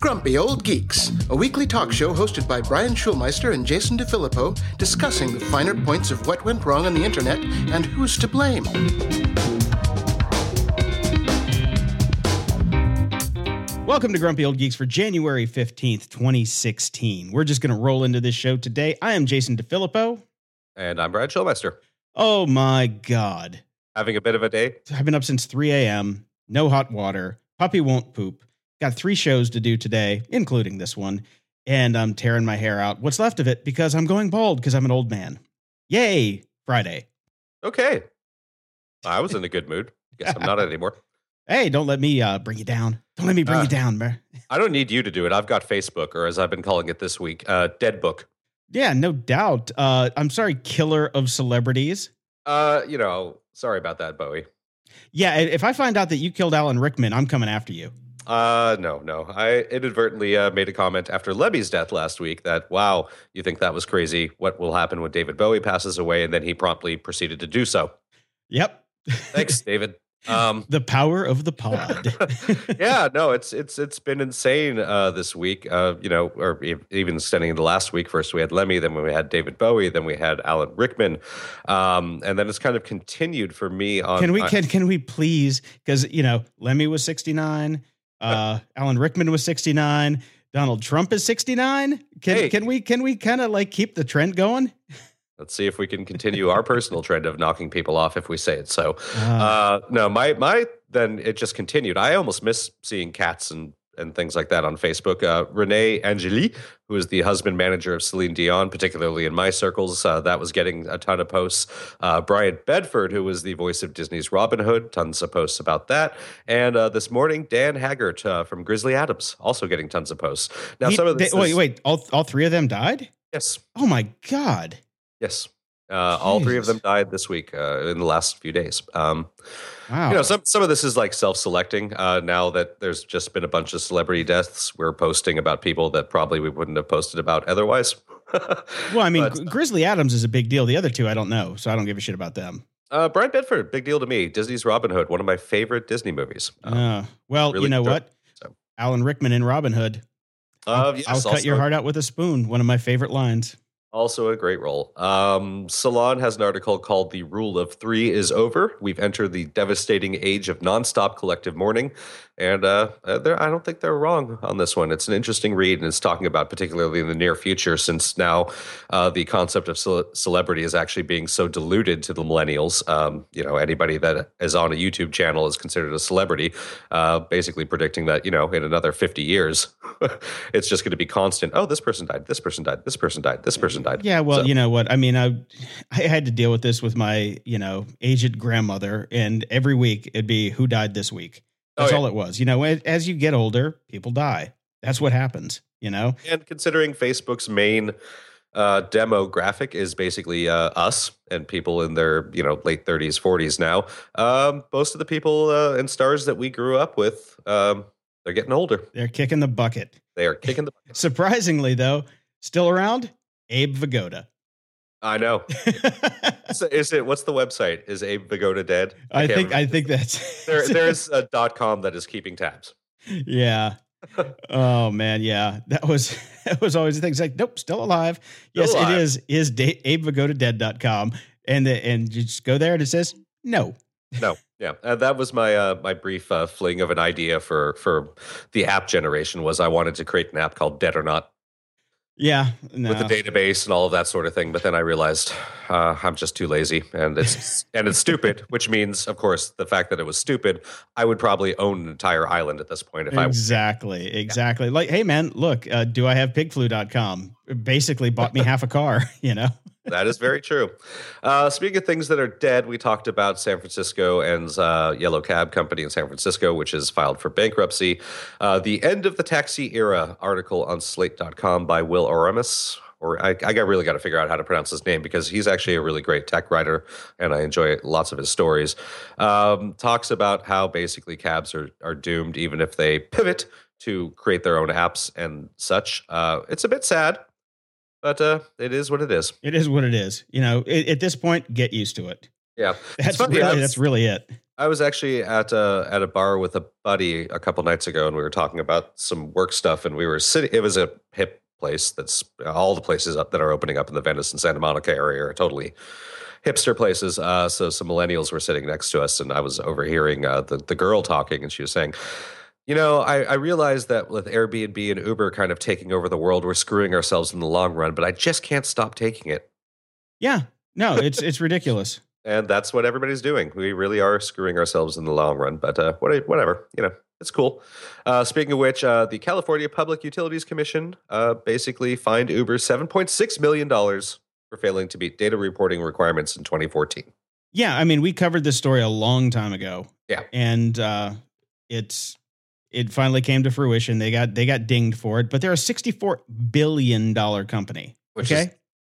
Grumpy Old Geeks, a weekly talk show hosted by Brian Schulmeister and Jason DeFillippo, discussing the finer points of what went wrong on the internet and who's to blame. Welcome to Grumpy Old Geeks for January 15th, 2016. We're just going to roll into this show today. I am Jason DeFillippo. And I'm Brian Schulmeister. Oh my God. Having a bit of a day? I've been up since 3 a.m., no hot water, puppy won't poop. Got three shows to do today, including this one, and I'm tearing my hair out. What's left of it because I'm going bald because I'm an old man. Yay, Friday. Okay. I was in a good mood. Guess I'm not anymore. Hey, don't let me uh, bring you down. Don't let me bring Uh, you down, man. I don't need you to do it. I've got Facebook, or as I've been calling it this week, uh, Dead Book. Yeah, no doubt. Uh, I'm sorry, killer of celebrities. Uh, you know, sorry about that, Bowie. Yeah, if I find out that you killed Alan Rickman, I'm coming after you. Uh, no, no. I inadvertently uh, made a comment after Lemmy's death last week that, wow, you think that was crazy. What will happen when David Bowie passes away? And then he promptly proceeded to do so. Yep. Thanks, David. Um, the power of the pod. yeah, no, it's it's it's been insane uh, this week. Uh, you know, or even extending into last week. First we had Lemmy, then we had David Bowie, then we had Alan Rickman, um, and then it's kind of continued for me. On can we can can we please? Because you know, Lemmy was 69. Uh, Alan Rickman was 69. Donald Trump is 69. Can Hey. can we can we kind of like keep the trend going? Let's see if we can continue our personal trend of knocking people off if we say it. So, Uh, uh, no, my my then it just continued. I almost miss seeing cats and and things like that on Facebook. Uh, Renee Angélil, who is the husband manager of Celine Dion, particularly in my circles, uh, that was getting a ton of posts. Uh, Brian Bedford, who was the voice of Disney's Robin Hood, tons of posts about that. And uh, this morning, Dan Haggerty uh, from Grizzly Adams, also getting tons of posts. Now, he- some of they- this, wait wait all all three of them died. yes, Oh my god. Yes. Uh, all three of them died this week uh, in the last few days. Um, Wow. you know some some of this is like self-selecting uh, now that there's just been a bunch of celebrity deaths we're posting about people that probably we wouldn't have posted about otherwise well, I mean, but, Grizzly Adams is a big deal. The other two, I don't know, so I don't give a shit about them. uh, brian bedford big deal to me disney's robin hood one of my favorite disney movies um, Uh, well, really you know what? so. Alan Rickman in Robin Hood. uh, yes, I'll cut your heart out with a spoon. One of my favorite lines. Also, a great role. Um, Salon has an article called The Rule of Three is Over. We've entered the devastating age of nonstop collective mourning. And uh, uh, they're- I don't think they're wrong on this one. It's an interesting read, and it's talking about, particularly in the near future, since now uh, the concept of cele- celebrity is actually being so diluted to the millennials. Um, you know, anybody that is on a YouTube channel is considered a celebrity, uh, basically predicting that, you know, in another 50 years, it's just going to be constant. Oh, this person died, this person died, this person died, this person died. Yeah, well, So- you know what? I mean, I I had to deal with this with my, you know, aged grandmother, and every week it'd be who died this week. Oh, That's yeah. all it was. You know, as you get older, people die. That's what happens. You know. And considering Facebook's main uh, demographic is basically uh, us and people in their you know late 30s, 40s now, um, most of the people uh, and stars that we grew up with, um, they're getting older. They're kicking the bucket. They are kicking the. Bucket surprisingly, though, still around, Abe Vigoda. I know. So is it? What's the website? Is Abe Vigoda dead? I can't think I think that's there. There's a dot com that is keeping tabs. yeah. Oh man, yeah. That was that was always the thing. It's like, nope, still alive. Yes, alive. it is is da- abevigodadead.com. And the, and you just go there and it says no. No, yeah, uh, that was my uh, my brief uh, fling of an idea for for the app generation. Was I wanted to create an app called Dead or Not. Yeah. No. with the database and all of that sort of thing. But then I realized uh, I'm just too lazy, and it's and it's stupid. Which means, of course, the fact that it was stupid, I would probably own an entire island at this point if I. Exactly. Exactly. Like, hey man, look, uh, do I have pigflu.com? Basically bought me half a car, you know? That is very true. Uh, speaking of things that are dead, we talked about San Francisco and uh, Yellow Cab Company in San Francisco, which is filed for bankruptcy. Uh, the End of the Taxi Era article on Slate.com by Will Oremus. Or I, I got really got to figure out how to pronounce his name because he's actually a really great tech writer, and I enjoy lots of his stories. Um, talks about how basically cabs are are doomed, even if they pivot to create their own apps and such. Uh, it's a bit sad, but uh, it is what it is. It is what it is. You know, it, at this point, get used to it. Yeah, That's really was- that's really it. I was actually at a at a bar with a buddy a couple nights ago, and we were talking about some work stuff. And we were sitting. It was a hip place. That's all the places up that are opening up in the Venice and Santa Monica area are totally hipster places. Uh, so some millennials were sitting next to us, and I was overhearing uh, the the girl talking, and she was saying. You know, I, I realize that with Airbnb and Uber kind of taking over the world, we're screwing ourselves in the long run, but I just can't stop taking it. Yeah. No, it's it's ridiculous. and that's what everybody's doing. We really are screwing ourselves in the long run, but uh, whatever, you know, it's cool. Uh, speaking of which, uh, the California Public Utilities Commission uh, basically fined Uber seven point six million dollars for failing to meet data reporting requirements in 2014. Yeah, I mean, we covered this story a long time ago. Yeah. and uh, it's it finally came to fruition. They got they got dinged for it, but they're a sixty four billion dollar company. Which okay, is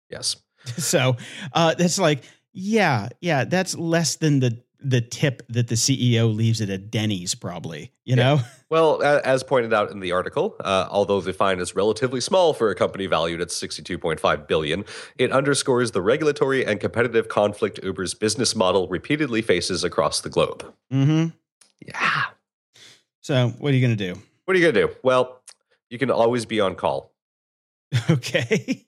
yes, so uh, that's like yeah, yeah, that's less than the the tip that the CEO leaves at a Denny's, probably. You Yeah. know, Well, as pointed out in the article, uh, although the fine is relatively small for a company valued at 62.5 billion, it underscores the regulatory and competitive conflict Uber's business model repeatedly faces across the globe. hmm Yeah. So what are you gonna do? What are you going to do? Well, you can always be on call. okay,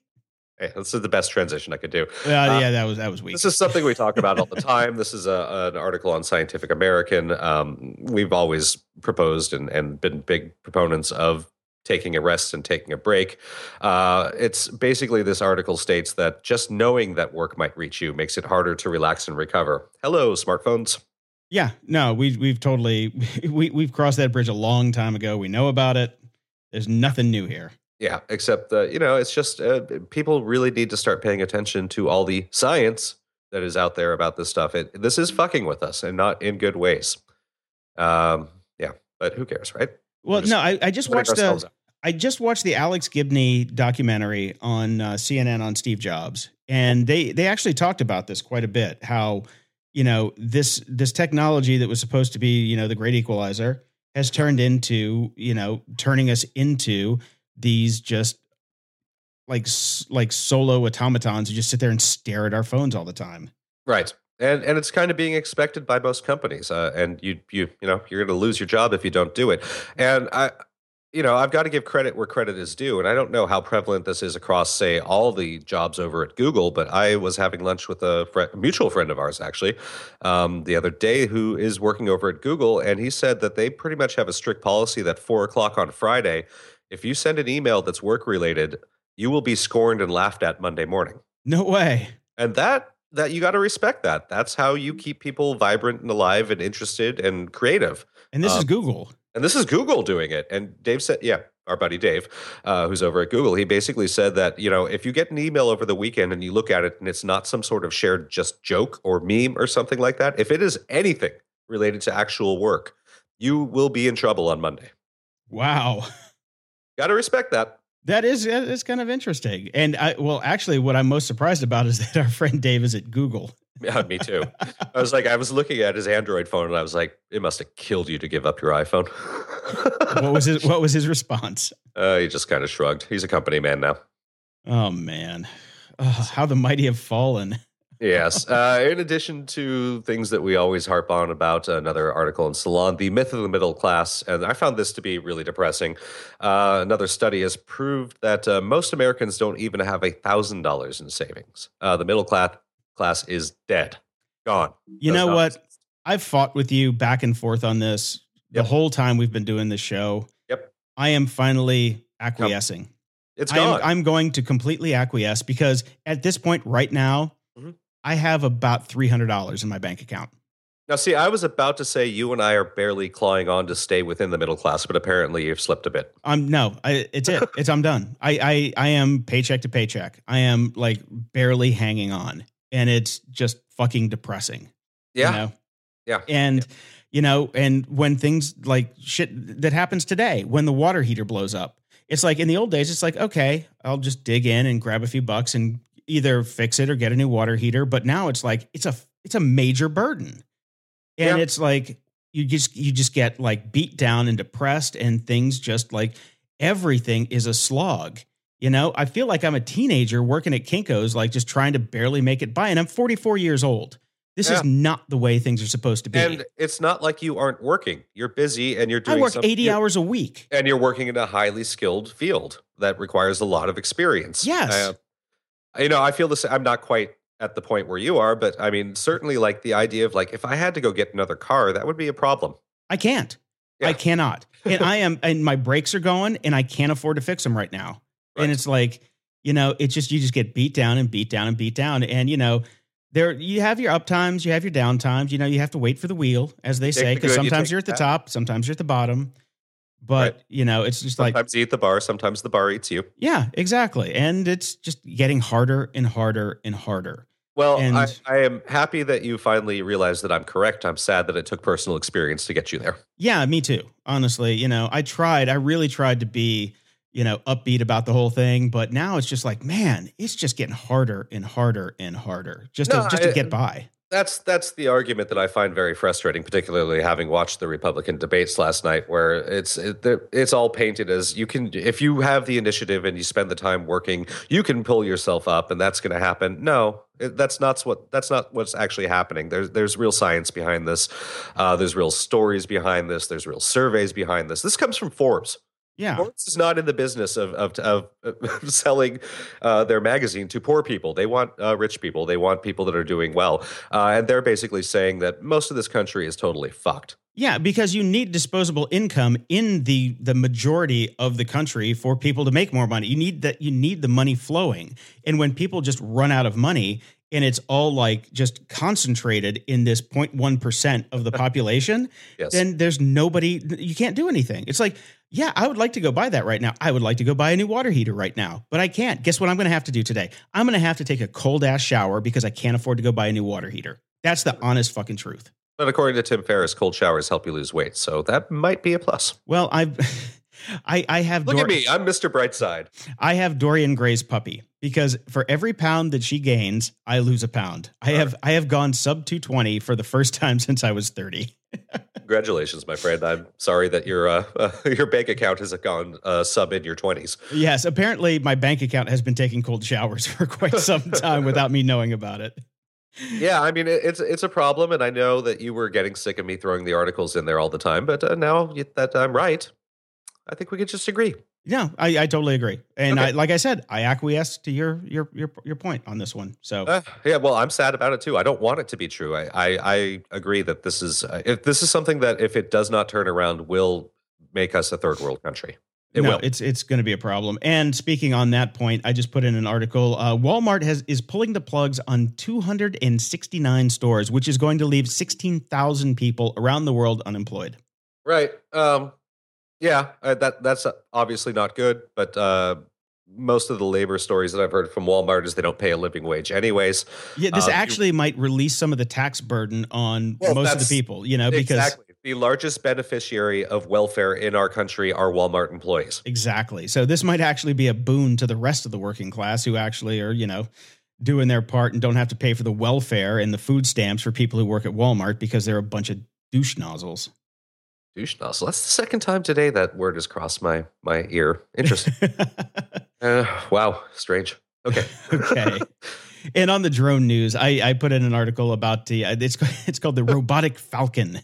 Hey, this is the best transition I could do. uh, Uh, yeah, that was that was weak. This is something we talk about all the time. This is a, an article on Scientific American. Um, we've always proposed and, and been big proponents of taking a rest and taking a break. Uh, it's basically this article states that just knowing that work might reach you makes it harder to relax and recover. Hello, smartphones. Yeah, no, we we've totally we we've crossed that bridge a long time ago. We know about it. There's nothing new here. Yeah, except uh, you know, it's just uh, people really need to start paying attention to all the science that is out there about this stuff. It this is fucking with us, and not in good ways. Um, yeah, but who cares, right? Well, no, I, I just watched the out. I just watched the Alex Gibney documentary on uh, CNN on Steve Jobs, and they they actually talked about this quite a bit. How you know this this technology that was supposed to be you know the great equalizer has turned into you know turning us into these just like like solo automatons who just sit there and stare at our phones all the time. right, and and it's kind of being expected by most companies. Uh, and you you you know you're going to lose your job if you don't do it. And I. You know, I've got to give credit where credit is due. And I don't know how prevalent this is across, say, all the jobs over at Google, but I was having lunch with a, mutual friend of ours, actually, um, the other day who is working over at Google. And he said that they pretty much have a strict policy that four o'clock on Friday, if you send an email that's work related, you will be scorned and laughed at Monday morning. No way. And that, that you got to respect that. That's how you keep people vibrant and alive and interested and creative. And this is Um, Google. And this is Google doing it. And Dave said, yeah, our buddy Dave, uh, who's over at Google, he basically said that, you know, if you get an email over the weekend and you look at it and it's not some sort of shared just joke or meme or something like that, if it is anything related to actual work, you will be in trouble on Monday. Wow. Got to respect that. That is that is kind of interesting. And I well, actually, what I'm most surprised about is that our friend Dave is at Google. Yeah, me too. I was like, I was looking at his Android phone and I was like, it must have killed you to give up your iPhone. What was his What was his response? uh, he just kind of shrugged. He's a company man now. Oh man, oh, how the mighty have fallen. Yes. Uh, in addition to things that we always harp on about, another article in Salon, The Myth of the Middle Class. And I found this to be really depressing. Uh, another study has proved that uh, most Americans don't even have $1,000 in savings. Uh, the middle class, class is dead, gone. You Does know what? I've fought with you back and forth on this the Yep. whole time we've been doing this show. Yep. I am finally acquiescing. It's I gone. am, I'm going to completely acquiesce because at this point, right now, Mhm. I have about three hundred dollars in my bank account. now, see, I was about to say you and I are barely clawing on to stay within the middle class, but apparently you've slipped a bit. I'm no, I, it's it. It's I'm done. I, I I am paycheck to paycheck. I am like barely hanging on, and it's just fucking depressing. you Yeah. know? Yeah. And you know, and when things like shit that happens today, when the water heater blows up, it's like in the old days, it's like okay, I'll just dig in and grab a few bucks and either fix it or get a new water heater. But now it's like it's a it's a major burden, and Yeah. it's like you just you just get like beat down and depressed, and things just like everything is a slog. You know, I feel like I'm a teenager working at Kinko's, like just trying to barely make it by, and I'm 44 years old. This Yeah. is not the way things are supposed to be. And it's not like you aren't working. You're busy and you're I doing work some- 80 hours a week. and you're working in a highly skilled field that requires a lot of experience. Yes. Uh, you know, I feel the same. I'm not quite at the point where you are, but I mean, certainly like the idea of like, if I had to go get another car, that would be a problem. I can't. I cannot. And I am, and my brakes are going, and I can't afford to fix them right now. Right. And it's like, you know, it's just you just get beat down and beat down and beat down, and you know, there you have your up times, you have your down times. You know, you have to wait for the wheel, as they Take say, because you sometimes you're at the the top, sometimes you're at the bottom. But Right. you know, it's just like, Sometimes you eat the bar, sometimes the bar eats you. yeah, exactly, and it's just getting harder and harder and harder. Well, I, And- I am happy that you finally realized that I'm correct. I'm sad that it took personal experience to get you there. Yeah, me too. Honestly, you know, I tried. I really tried to be, you know, upbeat about the whole thing, but now it's just like, man, it's just getting harder and harder and harder just No, to just to get by. That's that's the argument that I find very frustrating, particularly having watched the Republican debates last night, where it's it, it's all painted as you can if you have the initiative and you spend the time working, you can pull yourself up, and that's going to happen. No, that's not what that's not what's actually happening. There's there's real science behind this. Uh, there's real stories behind this. There's real surveys behind this. This comes from Forbes. Yeah. Forbes is not in the business of of, of, of selling uh, their magazine to poor people. They want uh, rich people. They want people that are doing well, uh, and they're basically saying that most of this country is totally fucked. Yeah, because you need disposable income in the the majority of the country for people to make more money. You need that you need the money flowing. And when people just run out of money and it's all like just concentrated in this 0.1% of the population, Yes. then there's nobody you can't do anything. It's like, yeah, I would like to go buy that right now. I would like to go buy a new water heater right now, but I can't. Guess what I'm going to have to do today? I'm going to have to take a cold ass shower because I can't afford to go buy a new water heater. That's the honest fucking truth. but according to Tim Ferriss, cold showers help you lose weight, so that might be a plus. Well, I've I I have Look Dor- at me, I'm Mr. Brightside. I have Dorian Gray's puppy because for every pound that she gains, I lose a pound. I have I have gone sub 220 for the first time since I was 30. Congratulations, my friend. I'm sorry that your uh, uh, your bank account has gone uh, sub in your twenties. Yes, apparently my bank account has been taking cold showers for quite some time without me knowing about it. Yeah, I mean it, it's it's a problem, and I know that you were getting sick of me throwing the articles in there all the time. But uh, now that I'm right, I think we could just agree. No, I, I totally agree. And Okay. I, like I said, I acquiesce to your your your your point on this one. So Uh, yeah, well, I'm sad about it too. I don't want it to be true. I I, I agree that this is uh, if this is something that if it does not turn around, will make us a third world country. It no, will. it's it's going to be a problem. And speaking on that point, I just put in an article. Uh, Walmart has is pulling the plugs on 269 stores, which is going to leave 16,000 people around the world unemployed. Right. Um, yeah, uh, that that's obviously not good. But uh, most of the labor stories that I've heard from Walmart is they don't pay a living wage, anyways. Yeah, this Uh, you- actually might release some of the tax burden on Well, most of the people. You know, because exactly the largest beneficiary of welfare in our country are Walmart employees. Exactly. So this might actually be a boon to the rest of the working class who actually are, you know, doing their part and don't have to pay for the welfare and the food stamps for people who work at Walmart because they're a bunch of douche nozzles. Douche nozzle. That's the second time today that word has crossed my my ear. Interesting. uh, wow, strange. Okay. okay. And on the drone news, I, I put in an article about the uh, it's it's called the robotic falcon.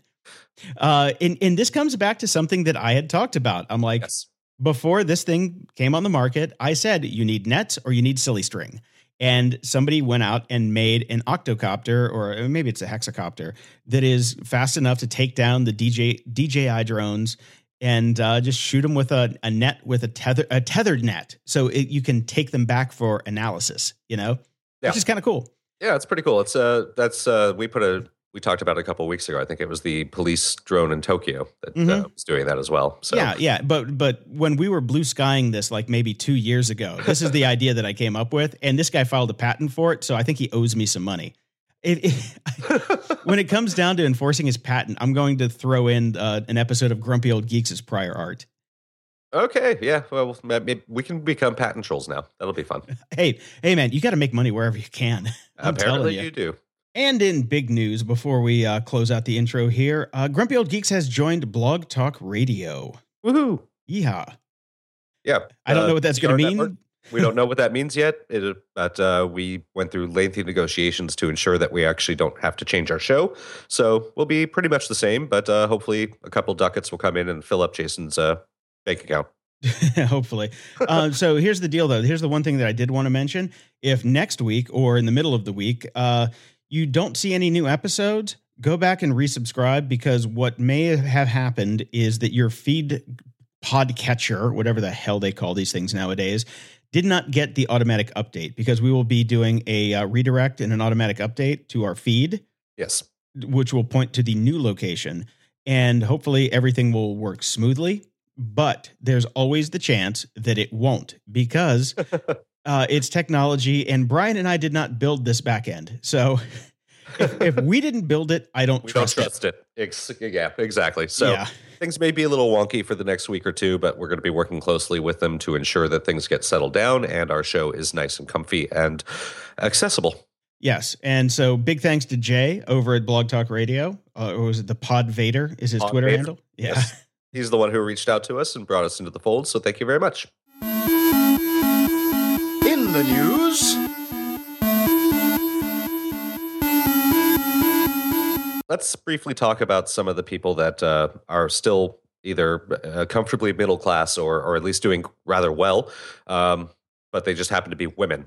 Uh, and and this comes back to something that I had talked about. I'm like, yes. before this thing came on the market, I said you need nets or you need silly string. And somebody went out and made an octocopter, or maybe it's a hexacopter, that is fast enough to take down the DJ DJI drones and uh, just shoot them with a, a net with a tether a tethered net, so it, you can take them back for analysis. You know, Yeah. which is kind of cool. Yeah, it's pretty cool. It's uh that's uh we put a we talked about it a couple of weeks ago. I think it was the police drone in Tokyo that uh, Mhm. was doing that as well. So Yeah, yeah, but but when we were blue skying this like maybe two years ago, this is the idea that I came up with, and this guy filed a patent for it, so I think he owes me some money. It, it- when it comes down to enforcing his patent, I'm going to throw in uh, an episode of Grumpy Old Geeks' as prior art. okay, yeah. Well, maybe we can become patent trolls now. That'll be fun. Hey, hey, man, you got to make money wherever you can. I'm telling Apparently, you. you do. And in big news, before we uh, close out the intro here, uh, Grumpy Old Geeks has joined Blog Talk Radio. Woohoo! Yeehaw! Yeah, I don't uh, know what that's going to mean. network. We don't know what that means yet, it, but uh, we went through lengthy negotiations to ensure that we actually don't have to change our show. So we'll be pretty much the same, but uh, hopefully a couple ducats will come in and fill up Jason's uh, bank account. Hopefully. Uh, so here's the deal, though. Here's the one thing that I did want to mention. If next week or in the middle of the week, uh, you don't see any new episodes, go back and resubscribe because what may have happened is that your feed podcatcher, whatever the hell they call these things nowadays, did not get the automatic update because we will be doing a uh, redirect and an automatic update to our feed. Yes. Which will point to the new location. And hopefully everything will work smoothly but there's always the chance that it won't because uh, it's technology. And Brian and I did not build this back end. So if, if we didn't build it, I don't we trust, don't trust it. it. Ex- yeah, exactly. So yeah. things may be a little wonky for the next week or two, but we're going to be working closely with them to ensure that things get settled down and our show is nice and comfy and accessible. Yes, and so big thanks to Jay over at Blog Talk Radio. Uh, or was it the Pod Vader? Is his Pod Twitter Vader. handle? Yeah. Yes. He's the one who reached out to us and brought us into the fold. So thank you very much. The news. Let's briefly talk about some of the people that uh, are still either uh, comfortably middle class or, or at least doing rather well, um, but they just happen to be women.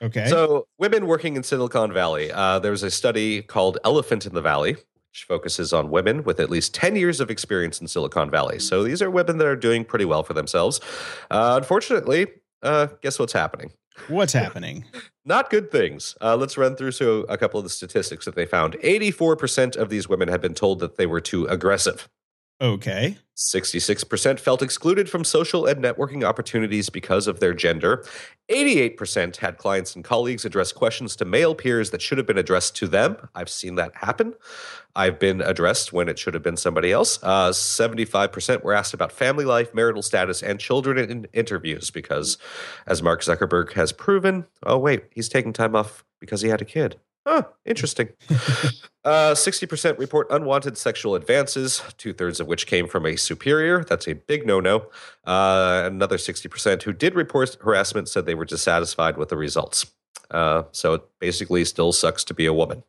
Okay. So, women working in Silicon Valley. Uh, there was a study called Elephant in the Valley, which focuses on women with at least 10 years of experience in Silicon Valley. So these are women that are doing pretty well for themselves. Uh, unfortunately, uh, guess what's happening? What's happening? Not good things. Uh, let's run through so a couple of the statistics that they found. 84% of these women had been told that they were too aggressive. Okay. 66% felt excluded from social and networking opportunities because of their gender. 88% had clients and colleagues address questions to male peers that should have been addressed to them. I've seen that happen. I've been addressed when it should have been somebody else. Uh, 75% were asked about family life, marital status, and children in interviews because, as Mark Zuckerberg has proven, oh, wait, he's taking time off because he had a kid. Huh, interesting. uh, 60% report unwanted sexual advances, two thirds of which came from a superior. That's a big no no. Uh, another 60% who did report harassment said they were dissatisfied with the results. Uh, so it basically still sucks to be a woman.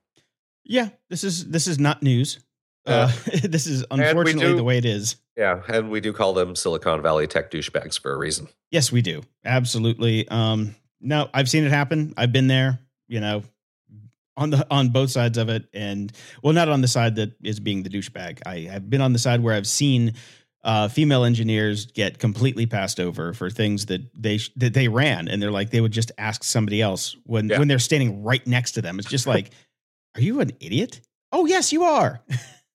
Yeah, this is this is not news. Uh, this is unfortunately do, the way it is. Yeah, and we do call them Silicon Valley tech douchebags for a reason. Yes, we do. Absolutely. Um, no, I've seen it happen. I've been there. You know, on the on both sides of it, and well, not on the side that is being the douchebag. I have been on the side where I've seen uh, female engineers get completely passed over for things that they that they ran, and they're like they would just ask somebody else when yeah. when they're standing right next to them. It's just like, are you an idiot? Oh yes, you are.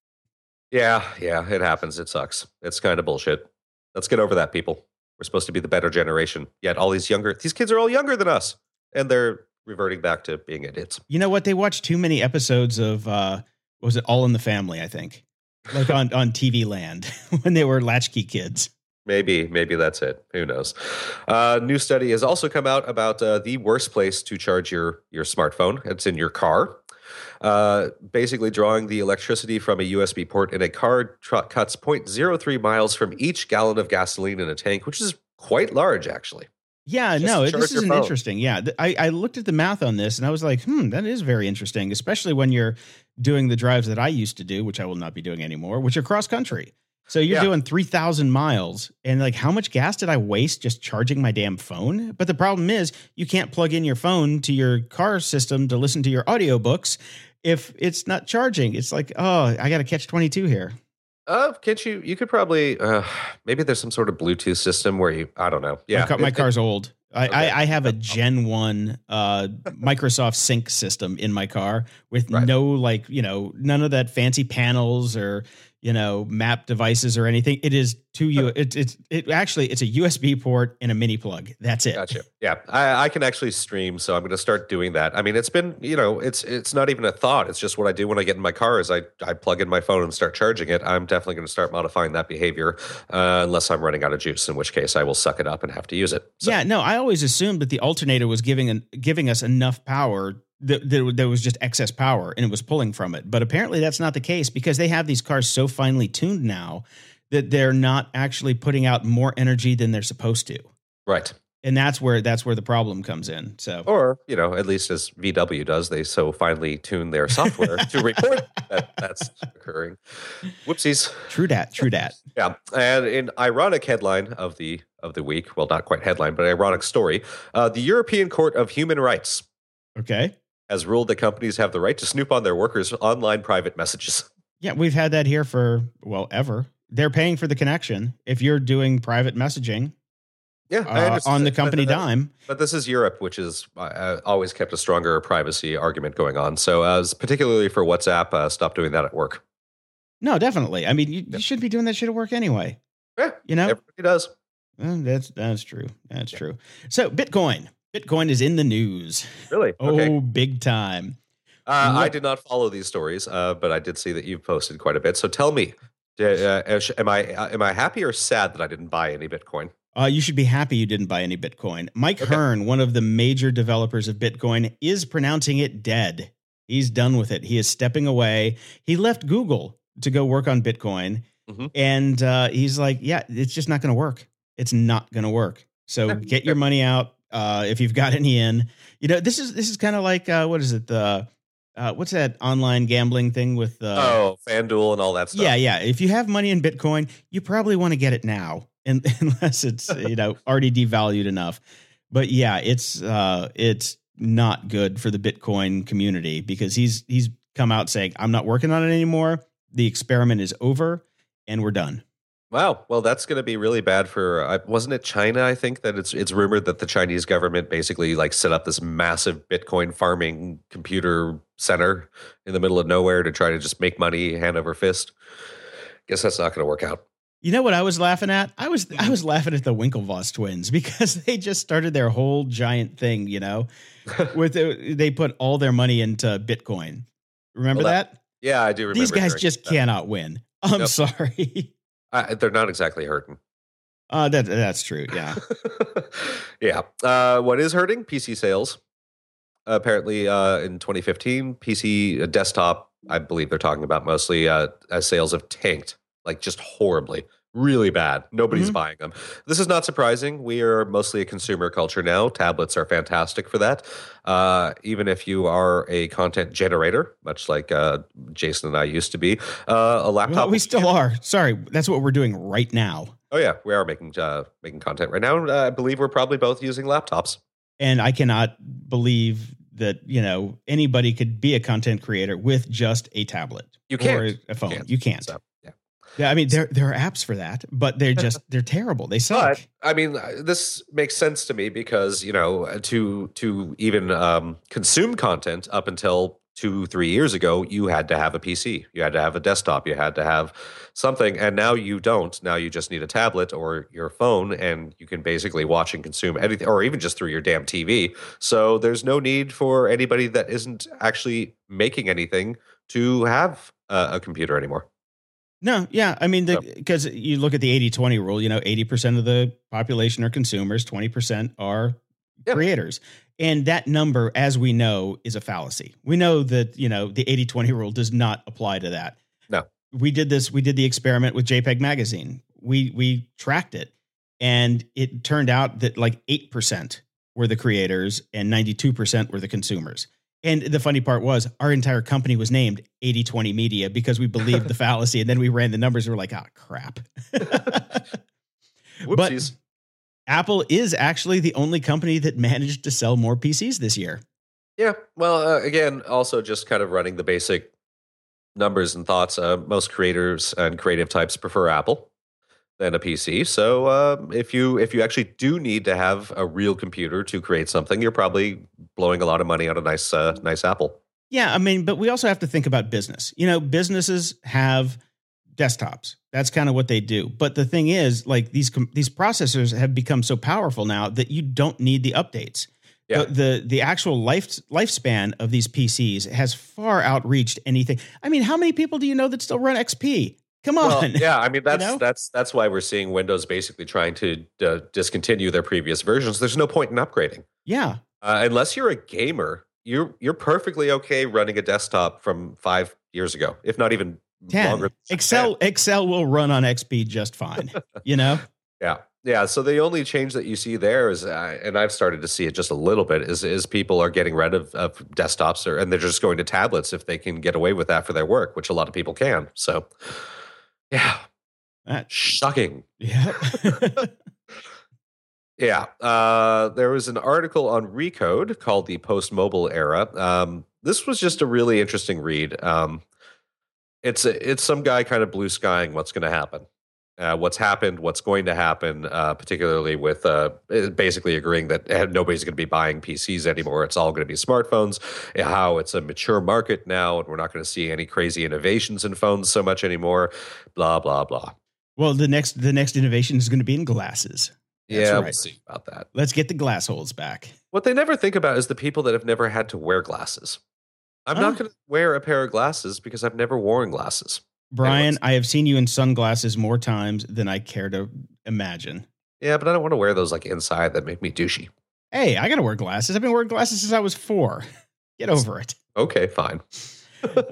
yeah, yeah, it happens. It sucks. It's kind of bullshit. Let's get over that, people. We're supposed to be the better generation. Yet all these younger, these kids are all younger than us, and they're reverting back to being idiots. You know what? They watched too many episodes of uh was it All in the Family, I think. Like on on TV land when they were latchkey kids. Maybe, maybe that's it. Who knows? Uh, new study has also come out about uh, the worst place to charge your your smartphone. It's in your car. Uh, basically, drawing the electricity from a USB port in a car tr- cuts 0.03 miles from each gallon of gasoline in a tank, which is quite large, actually. Yeah, Just no, this is an interesting. Yeah, I, I looked at the math on this and I was like, hmm, that is very interesting, especially when you're doing the drives that I used to do, which I will not be doing anymore, which are cross country. So you're yeah. doing 3,000 miles and like how much gas did I waste just charging my damn phone? But the problem is you can't plug in your phone to your car system to listen to your audiobooks if it's not charging. It's like, oh, I got to catch 22 here. Uh, can't you? You could probably uh, maybe there's some sort of Bluetooth system where you. I don't know. Yeah, my, my car's old. I, okay. I, I, have a Gen One uh, Microsoft Sync system in my car with right. no like you know none of that fancy panels or you know map devices or anything. It is to you. It, it's it actually it's a USB port and a mini plug. That's it. Gotcha. Yeah, I, I can actually stream, so I'm going to start doing that. I mean, it's been you know it's it's not even a thought. It's just what I do when I get in my car is I I plug in my phone and start charging it. I'm definitely going to start modifying that behavior uh, unless I'm running out of juice, in which case I will suck it up and have to use it. So. Yeah. No, I always assumed that the alternator was giving an, giving us enough power that there was just excess power and it was pulling from it. But apparently that's not the case because they have these cars so finely tuned now that they're not actually putting out more energy than they're supposed to. Right. and that's where that's where the problem comes in. So, Or, you know, at least as VW does, they so finely tune their software to report that that's occurring. Whoopsies. true dat, true dat. Yeah, and an ironic headline of the of the week, well, not quite headline, but ironic story. Uh, the European Court of Human Rights Okay. Has ruled that companies have the right to snoop on their workers' online private messages. Yeah, we've had that here for well ever. They're paying for the connection. If you're doing private messaging Yeah, uh, on the company but, uh, dime, But this is Europe, which is uh, uh, always kept a stronger privacy argument going on. So, as particularly for WhatsApp, uh, stop doing that at work. no, definitely. I mean, you, Yeah. you should be doing that shit at work anyway. Yeah, You know, everybody does. Uh, that's that's true. That's Yeah. true. So Bitcoin, Bitcoin is in the news. Really? Oh, Okay. big time. Uh, I did not follow these stories, uh, but I did see that you've posted quite a bit. So, tell me, d- uh, am I uh, am I happy or sad that I didn't buy any Bitcoin? Uh, you should be happy you didn't buy any Bitcoin. Mike Okay. Hearn, one of the major developers of Bitcoin, is pronouncing it dead. He's done with it. He is stepping away. He left Google to go work on Bitcoin. Mhm. And uh, he's like, yeah, it's just not going to work. It's not going to work. So get your money out uh, if you've got any in. You know, this is this is kind of like uh, what is it? The uh, what's that online gambling thing with? Uh, oh, FanDuel and all that stuff. yeah, yeah. If you have money in Bitcoin, you probably want to get it now, and, unless it's you know already devalued enough. But yeah, it's uh, it's not good for the Bitcoin community because he's he's come out saying I'm not working on it anymore. The experiment is over, and we're done. Wow. Well, that's going to be really bad for. Uh, wasn't it China? I think that it's it's rumored that the Chinese government basically like set up this massive Bitcoin farming computer center in the middle of nowhere to try to just make money hand over fist. Guess that's not going to work out. You know what I was laughing at? I was I was laughing at the Winklevoss twins because they just started their whole giant thing. You know, with the, they put all their money into Bitcoin. Remember Well, that? yeah, I do remember. These guys just that. cannot win. I'm Nope. sorry. I, they're not exactly hurting. Uh, that that's true. Yeah. yeah. Uh, what is hurting? PC sales. apparently, uh, in 2015, PC uh, desktop, I believe they're talking about mostly, uh, uh, sales have tanked like just horribly, really bad. Nobody's Mhm. buying them. This is not surprising. We are mostly a consumer culture now. Tablets are fantastic for that. Uh, even if you are a content generator, much like uh, Jason and I used to be, uh, a laptop. Well, we still are. Sorry, that's what we're doing right now. Oh yeah, we are making uh, making content right now. Uh, I believe we're probably both using laptops. And I cannot believe that you know anybody could be a content creator with just a tablet You can't. a phone. can't. You can't. So, yeah. I mean there there are apps for that, but they're just they're terrible. They suck. But I mean, uh, this makes sense to me because you know uh, to to even um, consume content up until two three years ago, you had to have a PC, you had to have a desktop, you had to have something, and now you don't. Now you just need a tablet or your phone, and you can basically watch and consume anything, or even just through your damn TV. So there's no need for anybody that isn't actually making anything to have uh, a computer anymore. No, yeah. I mean, So- because you look at the 80 20 rule, you know, 80% of the population are consumers, 20% are Yeah. creators. And that number, as we know, is a fallacy. We know that, you know, the 80 20 rule does not apply to that. No. We did this, we did the experiment with JPEG Magazine. We, we tracked it and it turned out that like 8% were the creators and 92% were the consumers. And the funny part was our entire company was named 8020 Media because we believed the fallacy. And then we ran the numbers and we're like, oh, crap. but Apple is actually the only company that managed to sell more PCs this year. Yeah. Well, uh, again, also just kind of running the basic numbers and thoughts. Uh, most creators and creative types prefer Apple than a PC. So uh, if you if you actually do need to have a real computer to create something, you're probably blowing a lot of money on a nice uh, nice Apple. Yeah, I mean, but we also have to think about business. You know, businesses have desktops. That's kind of what they do. But the thing is, like these com- these processors have become so powerful now that you don't need the updates. Yeah. The, the the actual life lifespan of these PCs has far outreached anything. I mean, how many people do you know that still run XP? Come on. Well, yeah, I mean that's know? that's that's why we're seeing Windows basically trying to uh, discontinue their previous versions. There's no point in upgrading yeah. uh, unless you're a gamer. You're you're perfectly okay running a desktop from five years ago, if not even 10. longer. Excel Excel will run on XP just fine. You know? Yeah. Yeah, so the only change that you see there is, uh, and I've started to see it just a little bit, is is people are getting rid of, of desktops or, and they're just going to tablets if they can get away with that for their work, which a lot of people can. So, yeah, That's shocking. Yeah. Yeah, uh, there was an article on Recode called "The Post Mobile Era." Um, this was just a really interesting read. Um, it's a, it's some guy kind of blue skying what's going to happen, uh, what's happened, what's going to happen, uh, particularly with uh, basically agreeing that eh, nobody's going to be buying PCs anymore. It's all going to be smartphones. eh, How it's a mature market now, and we're not going to see any crazy innovations in phones so much anymore. Blah blah blah. well, the next the next innovation is going to be in glasses. That's yeah, we'll see about that. Let's get the glass holes back. What they never think about is the people that have never had to wear glasses. I'm Oh. not going to wear a pair of glasses because I've never worn glasses. Brian, I have seen you in sunglasses more times than I care to imagine. Yeah, but I don't want to wear those like inside that make me douchey. Hey, I got to wear glasses. I've been wearing glasses since I was four. Get over it. Okay, fine.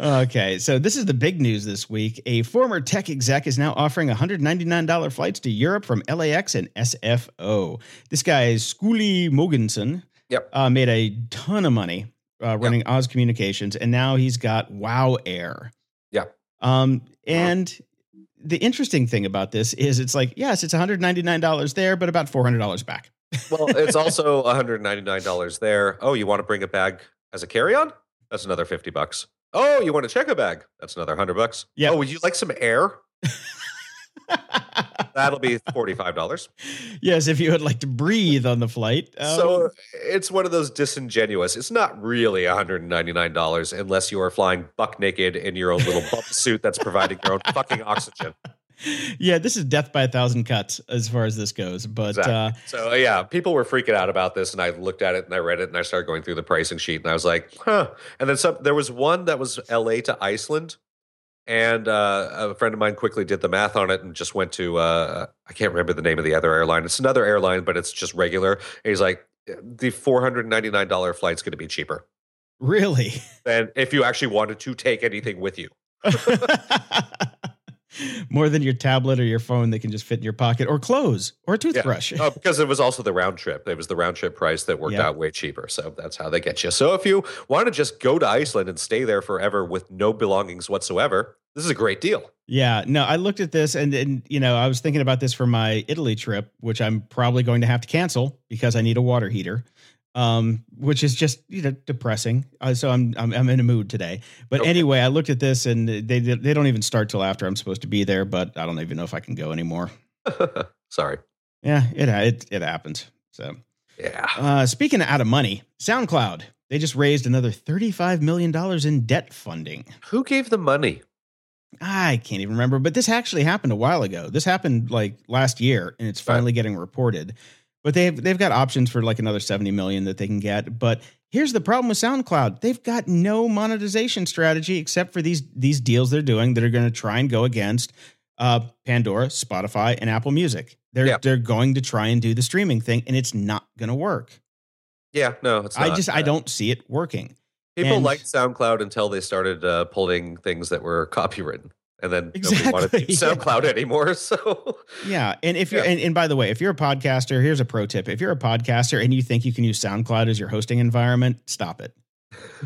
Okay, so this is the big news this week. A former tech exec is now offering $199 flights to Europe from LAX and SFO. This guy is Skuli Mogensen. Yep. Uh, made a ton of money uh, running Oz Communications, and now he's got Wow Air. Yeah. Um, and the interesting thing about this is it's like, yes, it's $199 there, but about $400 back. Well, it's also $199 there. Oh, you want to bring a bag as a carry-on? That's another 50 bucks. Oh, you want to check a bag? That's another 100 bucks. Yep. Oh, would you like some air? That'll be $45. yes, if you would like to breathe on the flight. Um, so it's one of those disingenuous. It's not really $199 unless you are flying buck naked in your own little bubble suit that's providing your own fucking oxygen. yeah, this is death by a thousand cuts as far as this goes. But Exactly. uh, So uh, yeah, people were freaking out about this, and I looked at it and I read it and I started going through the pricing sheet and I was like, huh. And then some. There was one that was L.A. to Iceland, and uh, a friend of mine quickly did the math on it and just went to uh, I can't remember the name of the other airline. It's another airline, but it's just regular. And he's like, the four hundred ninety nine dollar flight's going to be cheaper really, than if you actually wanted to take anything with you. more than your tablet or your phone that can just fit in your pocket or clothes or a toothbrush. Oh, because it was also the round trip. It was the round trip price that worked Yeah. out way cheaper. So that's how they get you. So if you want to just go to Iceland and stay there forever with no belongings whatsoever, this is a great deal. Yeah, no, I looked at this and, and you know, I was thinking about this for my Italy trip, which I'm probably going to have to cancel because I need a water heater. Um, which is just you know depressing. Uh, so I'm, I'm I'm in a mood today. But Okay. anyway, I looked at this and they they don't even start till after I'm supposed to be there. But I don't even know if I can go anymore. Sorry. Yeah, it it it happened. So Yeah. uh, speaking of out of money, SoundCloud they just raised another thirty five million dollars in debt funding. Who gave the money? I can't even remember, but this actually happened a while ago. This happened like last year, and it's Right. finally getting reported. But they've they've got options for like another seventy million that they can get. But here's the problem with SoundCloud: they've got no monetization strategy except for these these deals they're doing that are going to try and go against uh, Pandora, Spotify, and Apple Music. They're Yeah. they're going to try and do the streaming thing, and it's not going to work. Yeah, no, it's I not. just I Uh, don't see it working. People and- liked SoundCloud until they started uh, pulling things that were copywritten. And then nobody wanted to Exactly, use yeah. SoundCloud anymore. So Yeah, and if you're Yeah. and, and by the way, if you're a podcaster, here's a pro tip: if you're a podcaster and you think you can use SoundCloud as your hosting environment, stop it.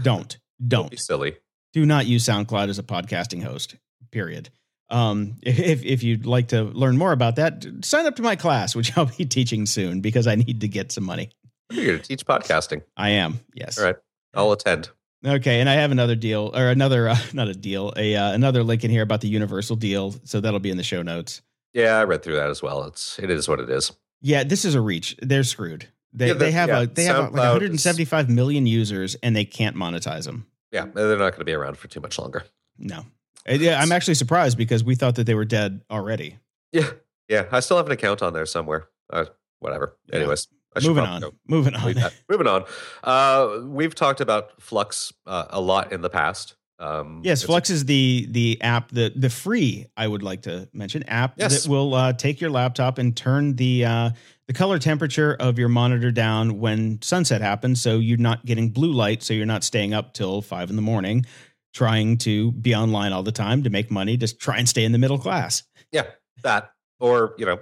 Don't don't be don't silly. do not use SoundCloud as a podcasting host. Period. Um, if if you'd like to learn more about that, sign up to my class, which I'll be teaching soon because I need to get some money. You're going to teach podcasting. I am yes. All right. I'll attend. Okay, and I have another deal or another uh, not a deal, a uh, another link in here about the Universal deal, so that'll be in the show notes. Yeah, I read through that as well. It's it is what it is. Yeah, this is a reach. They're screwed. They, Yeah, they have yeah, a they have like SoundCloud 175 million users and they can't monetize them. Yeah, they're not going to be around for too much longer. No. Yeah, I'm actually surprised because we thought that they were dead already. Yeah, yeah. I still have an account on there somewhere. Uh, whatever. Anyways, I Moving on. Moving on. Moving on. Uh, we've talked about Flux uh, a lot in the past. Um, Yes, Flux is the the app the the free I would like to mention app Yes. that will uh, take your laptop and turn the uh, the color temperature of your monitor down when sunset happens, so you're not getting blue light, so you're not staying up till five in the morning trying to be online all the time to make money. Just try and stay in the middle class. Yeah, that or you know,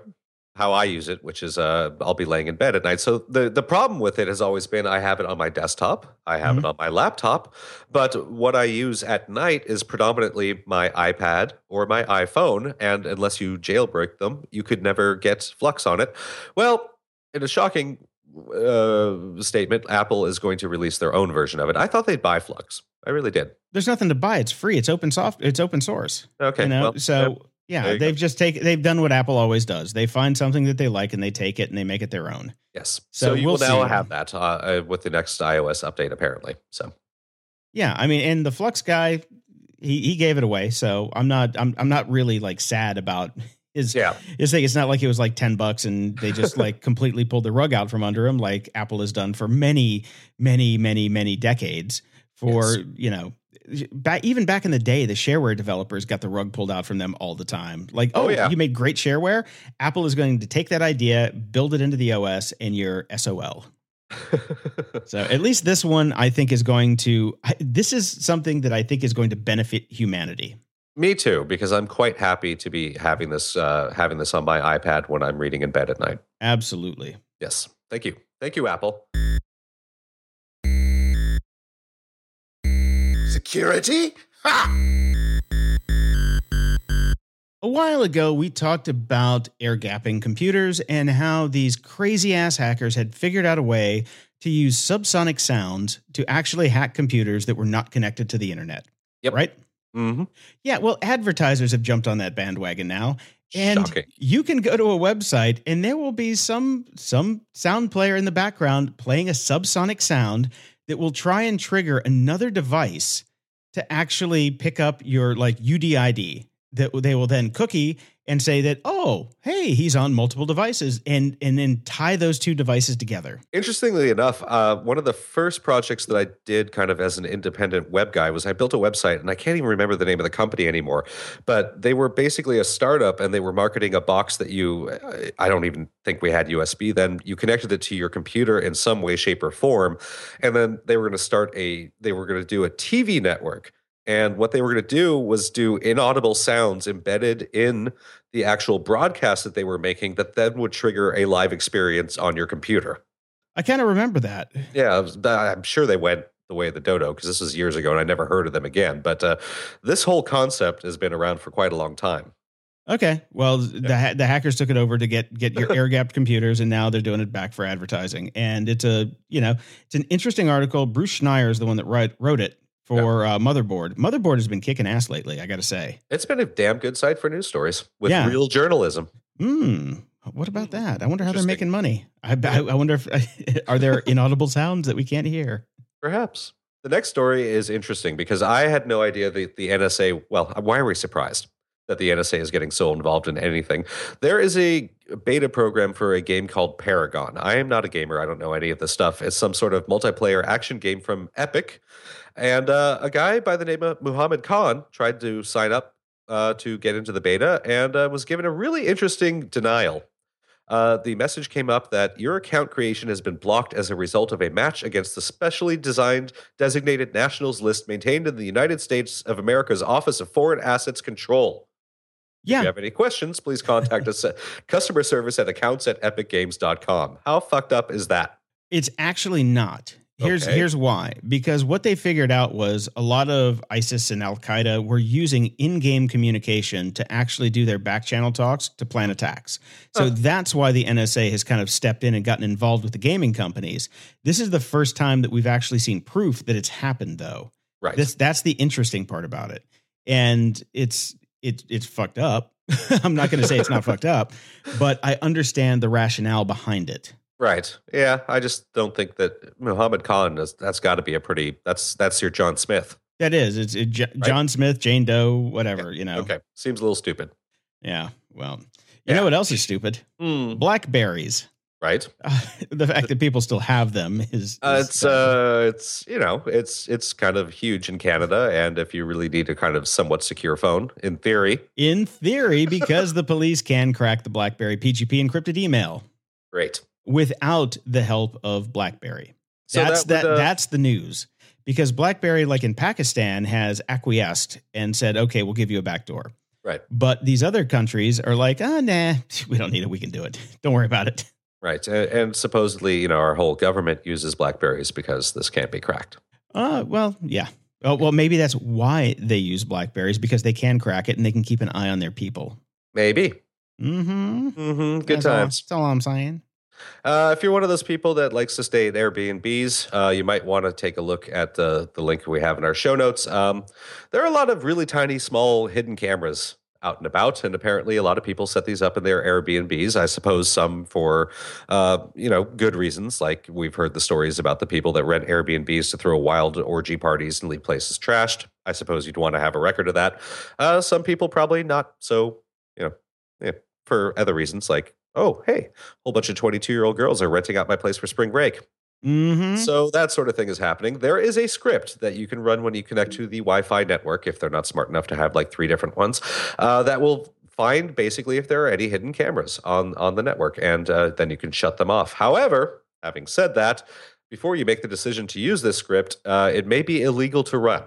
how I use it, which is uh, I'll be laying in bed at night. So the the problem with it has always been I have it on my desktop, I have Mhm. it on my laptop, but what I use at night is predominantly my iPad or my iPhone, and unless you jailbreak them, you could never get Flux on it. Well, in a shocking uh, statement, Apple is going to release their own version of it. I thought they'd buy Flux. I really did. There's nothing to buy. It's free. It's open soft. It's open source. Okay, you know, well, so there yeah, they've just taken. They've done what Apple always does. They find something that they like and they take it and they make it their own. yes. So So, you we'll will now have that uh, uh, with the next iOS update, apparently. So. Yeah, I mean, and the Flux guy, he he gave it away. So I'm not. I'm I'm not really like sad about his Yeah. his thing. It's not like it was like ten bucks and they just like completely pulled the rug out from under him, like Apple has done for many, many, many, many decades. For Yes. you know, back even back in the day, the shareware developers got the rug pulled out from them all the time. Like, oh, Oh, yeah. you made great shareware. Apple is going to take that idea, build it into the OS, and you're SOL. So at least this one, I think, is going to. This is something that I think is going to benefit humanity. Me too, because I'm quite happy to be having this uh, having this on my iPad when I'm reading in bed at night. Absolutely. Yes, thank you, thank you, Apple. Security? Ha! A while ago, we talked about air gapping computers and how these crazy ass hackers had figured out a way to use subsonic sounds to actually hack computers that were not connected to the internet. Yep. Right? Mm-hmm. Yeah. Well, advertisers have jumped on that bandwagon now. And Shocking. you can go to a website and there will be some some sound player in the background playing a subsonic sound that will try and trigger another device to actually pick up your like UDID that they will then cookie and say that oh hey he's on multiple devices and and then tie those two devices together. Interestingly enough, uh, one of the first projects that I did kind of as an independent web guy was I built a website, and I can't even remember the name of the company anymore. But they were basically a startup, and they were marketing a box that you, I don't even think we had USB then. You connected it to your computer in some way, shape, or form, and then they were going to start a, they were going to do a TV network. And what they were going to do was do inaudible sounds embedded in the actual broadcast that they were making that then would trigger a live experience on your computer. I kind of remember that. Yeah, I'm sure they went the way of the dodo because this was years ago and I never heard of them again. But uh, this whole concept has been around for quite a long time. Okay. Well, the ha- the hackers took it over to get get your air gapped computers, and now they're doing it back for advertising. And it's a you know it's an interesting article. Bruce Schneier is the one that write, wrote it for uh, Motherboard. Motherboard has been kicking ass lately. I got to say. It's been a damn good site for news stories with Yeah. real journalism. Hmm. What about that? I wonder how they're making money. I, I, I wonder if are there inaudible sounds that we can't hear. Perhaps. The next story is interesting because I had no idea that the NSA, well, why are we surprised that the NSA is getting so involved in anything? There is a beta program for a game called Paragon. I am not a gamer. I don't know any of this stuff. It's some sort of multiplayer action game from Epic. And uh, a guy by the name of Muhammad Khan tried to sign up uh, to get into the beta and uh, was given a really interesting denial. Uh, the message came up that your account creation has been blocked as a result of a match against the specially designed designated nationals list maintained in the United States of America's Office of Foreign Assets Control. Yeah. If you have any questions, please contact us at customer service at accounts at epicgames.com. How fucked up is that? It's actually not. Here's Okay. here's why. Because what they figured out was a lot of ISIS and Al Qaeda were using in-game communication to actually do their back channel talks to plan attacks. So that's why the NSA has kind of stepped in and gotten involved with the gaming companies. This is the first time that we've actually seen proof that it's happened though. Right. This that's the interesting part about it. And it's it's it's fucked up. I'm not going to say it's not fucked up, but I understand the rationale behind it. Right. Yeah. I just don't think that Muhammad Khan is, that's got to be a pretty, that's, that's your John Smith. That is, it's it, J- John Smith, Jane Doe, whatever, you know. Okay. Seems a little stupid. Yeah. Well, you Yeah. know what else is stupid? Hmm. Blackberries. Right. the fact that people still have them is, Uh, is it's uh, it's you know, it's it's kind of huge in Canada, and if you really need a kind of somewhat secure phone, in theory, in theory because the police can crack the BlackBerry PGP encrypted email great. Without the help of BlackBerry. So that's that would, uh, that's the news because BlackBerry, like in Pakistan, has acquiesced and said, "Okay, we'll give you a backdoor." Right. But these other countries are like, ah, nah, we don't need it. We can do it. Don't worry about it. Right. And, and supposedly, you know, our whole government uses Blackberries because this can't be cracked. Uh, well, yeah. Oh, well, maybe that's why they use Blackberries because they can crack it and they can keep an eye on their people. Maybe. Mm-hmm. Mm-hmm. Good That's all- times. That's all I'm saying. Uh, if you're one of those people that likes to stay at Airbnbs, uh, you might want to take a look at the the link we have in our show notes. Um, there are a lot of really tiny, small, hidden cameras out and about, and apparently a lot of people set these up in their Airbnbs. I suppose some for uh, you know good reasons, like we've heard the stories about the people that rent Airbnbs to throw wild orgy parties and leave places trashed. I suppose you'd want to have a record of that. Uh, some people probably not so, you know, yeah, for other reasons like. Oh, hey, a whole bunch of 22 year old girls are renting out my place for spring break. Mm-hmm. So that sort of thing is happening. There is a script that you can run when you connect to the Wi Fi network, if they're not smart enough to have like three different ones, uh, that will find basically if there are any hidden cameras on, on the network, and uh, then you can shut them off. However, having said that, before you make the decision to use this script, uh, it may be illegal to run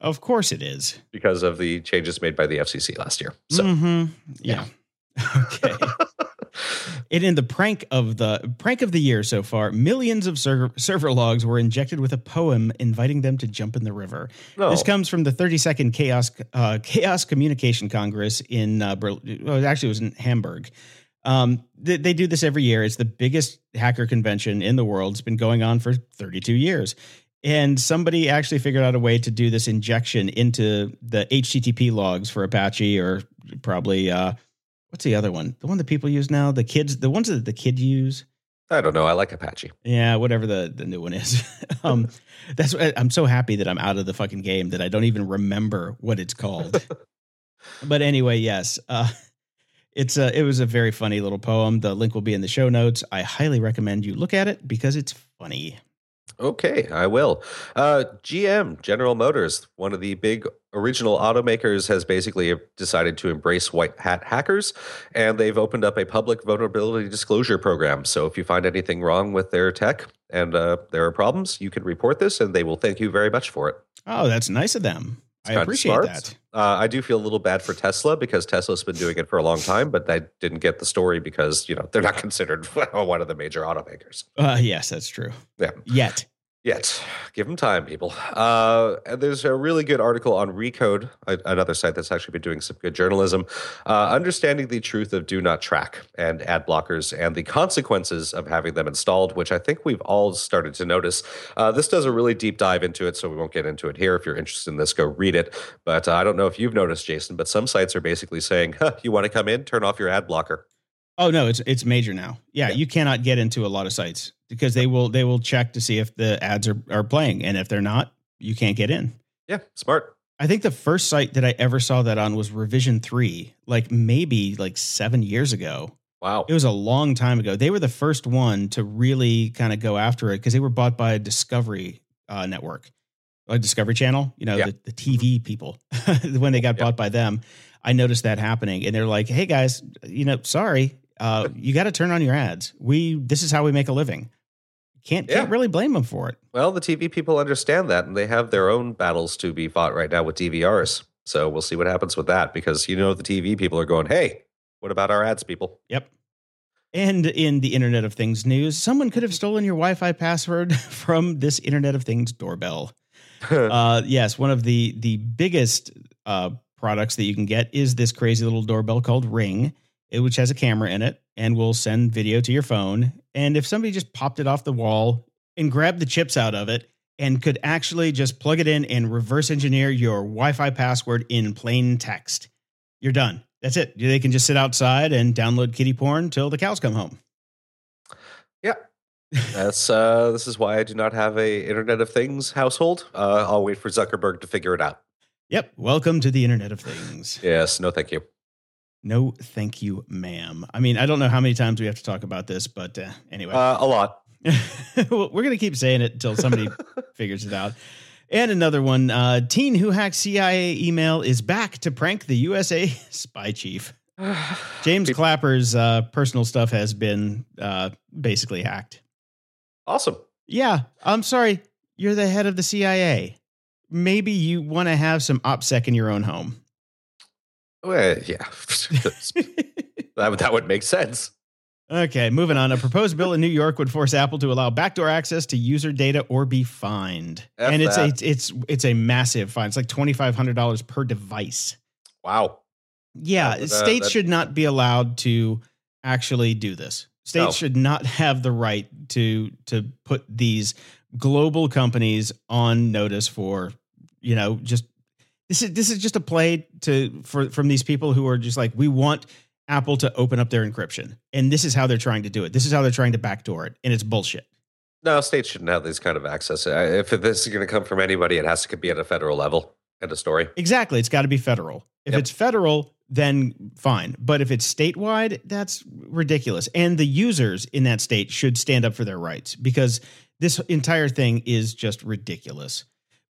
Of course it is. because of the changes made by the FCC last year. So, Mhm. yeah. okay. And in the prank of the prank of the year so far, millions of server, server logs were injected with a poem inviting them to jump in the river. no. This comes from the 32nd Chaos uh, Chaos Communication Congress in uh, Berlin. Well, actually, it was in Hamburg. Um, they, they do this every year. It's the biggest hacker convention in the world. It's been going on for 32 years. And somebody actually figured out a way to do this injection into the HTTP logs for Apache or probably uh, what's the other one? The one that people use now, the kids, the ones that the kid use. I don't know. I like Apache. Yeah, whatever the, the new one is. um, that's I'm so happy that I'm out of the fucking game that I don't even remember what it's called. but anyway, yes, uh, it's a, it was a very funny little poem. The link will be in the show notes. I highly recommend you look at it because it's funny. Okay, I will. Uh, GM, General Motors, one of the big original automakers, has basically decided to embrace white hat hackers, and they've opened up a public vulnerability disclosure program. So if you find anything wrong with their tech and uh, there are problems, you can report this, and they will thank you very much for it. Oh, that's nice of them. It's I appreciate smart. that. Uh, I do feel a little bad for Tesla because Tesla's been doing it for a long time, but I didn't get the story because you know they're not considered one of the major automakers Uh, yes, that's true. Yeah. Yet. Yet. Give them time, people. Uh, and there's a really good article on Recode, another site that's actually been doing some good journalism, uh, understanding the truth of do not track and ad blockers and the consequences of having them installed, which I think we've all started to notice. Uh, this does a really deep dive into it, so we won't get into it here. If you're interested in this, go read it. But uh, I don't know if you've noticed, Jason, but some sites are basically saying, huh, "You want to come in? Turn off your ad blocker." Oh no, it's it's major now. Yeah, Yeah. you cannot get into a lot of sites because they will they will check to see if the ads are are playing, and if they're not, you can't get in. Yeah, smart. I think the first site that I ever saw that on was Revision Three, like maybe like seven years ago. Wow. It was a long time ago. They were the first one to really kind of go after it because they were bought by a Discovery uh, network, a Discovery Channel. You know, Yeah. the, the TV people. when they got Yep. bought by them, I noticed that happening, and they're like, "Hey guys, you know, sorry, uh, you got to turn on your ads. We this is how we make a living. Can't can't really blame them for it. Well, the TV people understand that, and they have their own battles to be fought right now with DVRs. So we'll see what happens with that because you know the TV people are going, "Hey, what about our ads, people?" Yep. And in the Internet of Things news, someone could have stolen your Wi-Fi password from this Internet of Things doorbell. uh, yes, one of the the biggest uh, products that you can get is this crazy little doorbell called Ring, which has a camera in it and will send video to your phone. And if somebody just popped it off the wall and grabbed the chips out of it and could actually just plug it in and reverse engineer your Wi-Fi password in plain text, you're done. That's it. They can just sit outside and download kitty porn till the cows come home. Yeah. That's uh, this is why I do not have a Internet of Things household. Uh, I'll wait for Zuckerberg to figure it out. Yep. Welcome to the Internet of Things. Yes, no, thank you. No, thank you, ma'am. I mean, I don't know how many times we have to talk about this, but uh, anyway, Uh, a lot. Well, we're going to keep saying it until somebody figures it out. And another one uh, teen who hacked CIA email is back to prank the USA spy chief. James People- Clapper's uh, personal stuff has been uh, basically hacked. Awesome. Yeah, I'm sorry. You're the head of the CIA. Maybe you want to have some OPSEC in your own home. Well, yeah, that would that would make sense. Okay, moving on. A proposed bill in New York would force Apple to allow backdoor access to user data or be fined. F and it's that. a it's it's a massive fine. It's like twenty five hundred dollars per device. Wow. Yeah, That states that- should not be allowed to actually do this. States No. should not have the right to to put these global companies on notice for, you know, just this is this is just a play to for from these people who are just like we want Apple to open up their encryption. And this is how they're trying to do it. This is how they're trying to backdoor it. And it's bullshit. No, states shouldn't have these kind of access. If this is going to come from anybody, it has to be at a federal level. End of story. Exactly. It's got to be federal. If Yep. it's federal, then fine. But if it's statewide, that's ridiculous. And the users in that state should stand up for their rights because this entire thing is just ridiculous.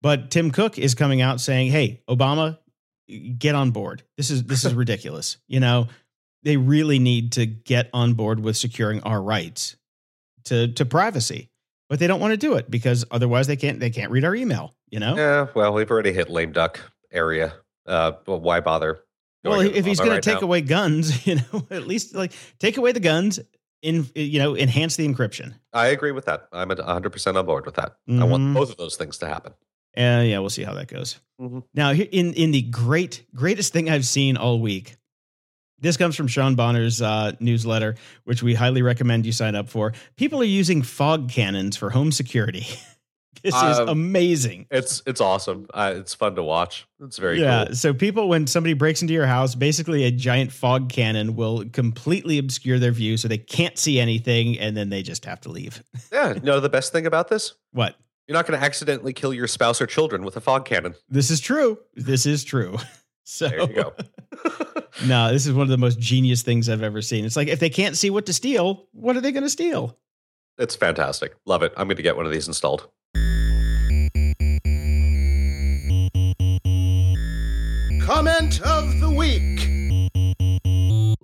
But Tim Cook is coming out saying, "Hey, Obama, get on board. This is this is ridiculous. You know, they really need to get on board with securing our rights to to privacy." But they don't want to do it because otherwise they can't they can't read our email, you know? Yeah, well, we've already hit lame duck area. Uh, but why bother? Well, if he's going right to take now? away guns, you know, at least like take away the guns, in you know, enhance the encryption. I agree with that. I'm at 100 percent on board with that. I want Mhm. both of those things to happen. And yeah, we'll see how that goes. Mhm. Now, in in the great greatest thing I've seen all week. This comes from Sean Bonner's uh, newsletter, which we highly recommend you sign up for. People are using fog cannons for home security. this is Um, amazing. It's it's awesome. Uh, it's fun to watch. It's very yeah. cool. So people, when somebody breaks into your house, basically a giant fog cannon will completely obscure their view, so they can't see anything, and then they just have to leave. Yeah. You know the best thing about this? What? You're not going to accidentally kill your spouse or children with a fog cannon. This is true. This is true. So There you go. no, this is one of the most genius things I've ever seen. It's like if they can't see what to steal, what are they going to steal? it's fantastic. Love it. I'm going to get one of these installed. Comment of the week.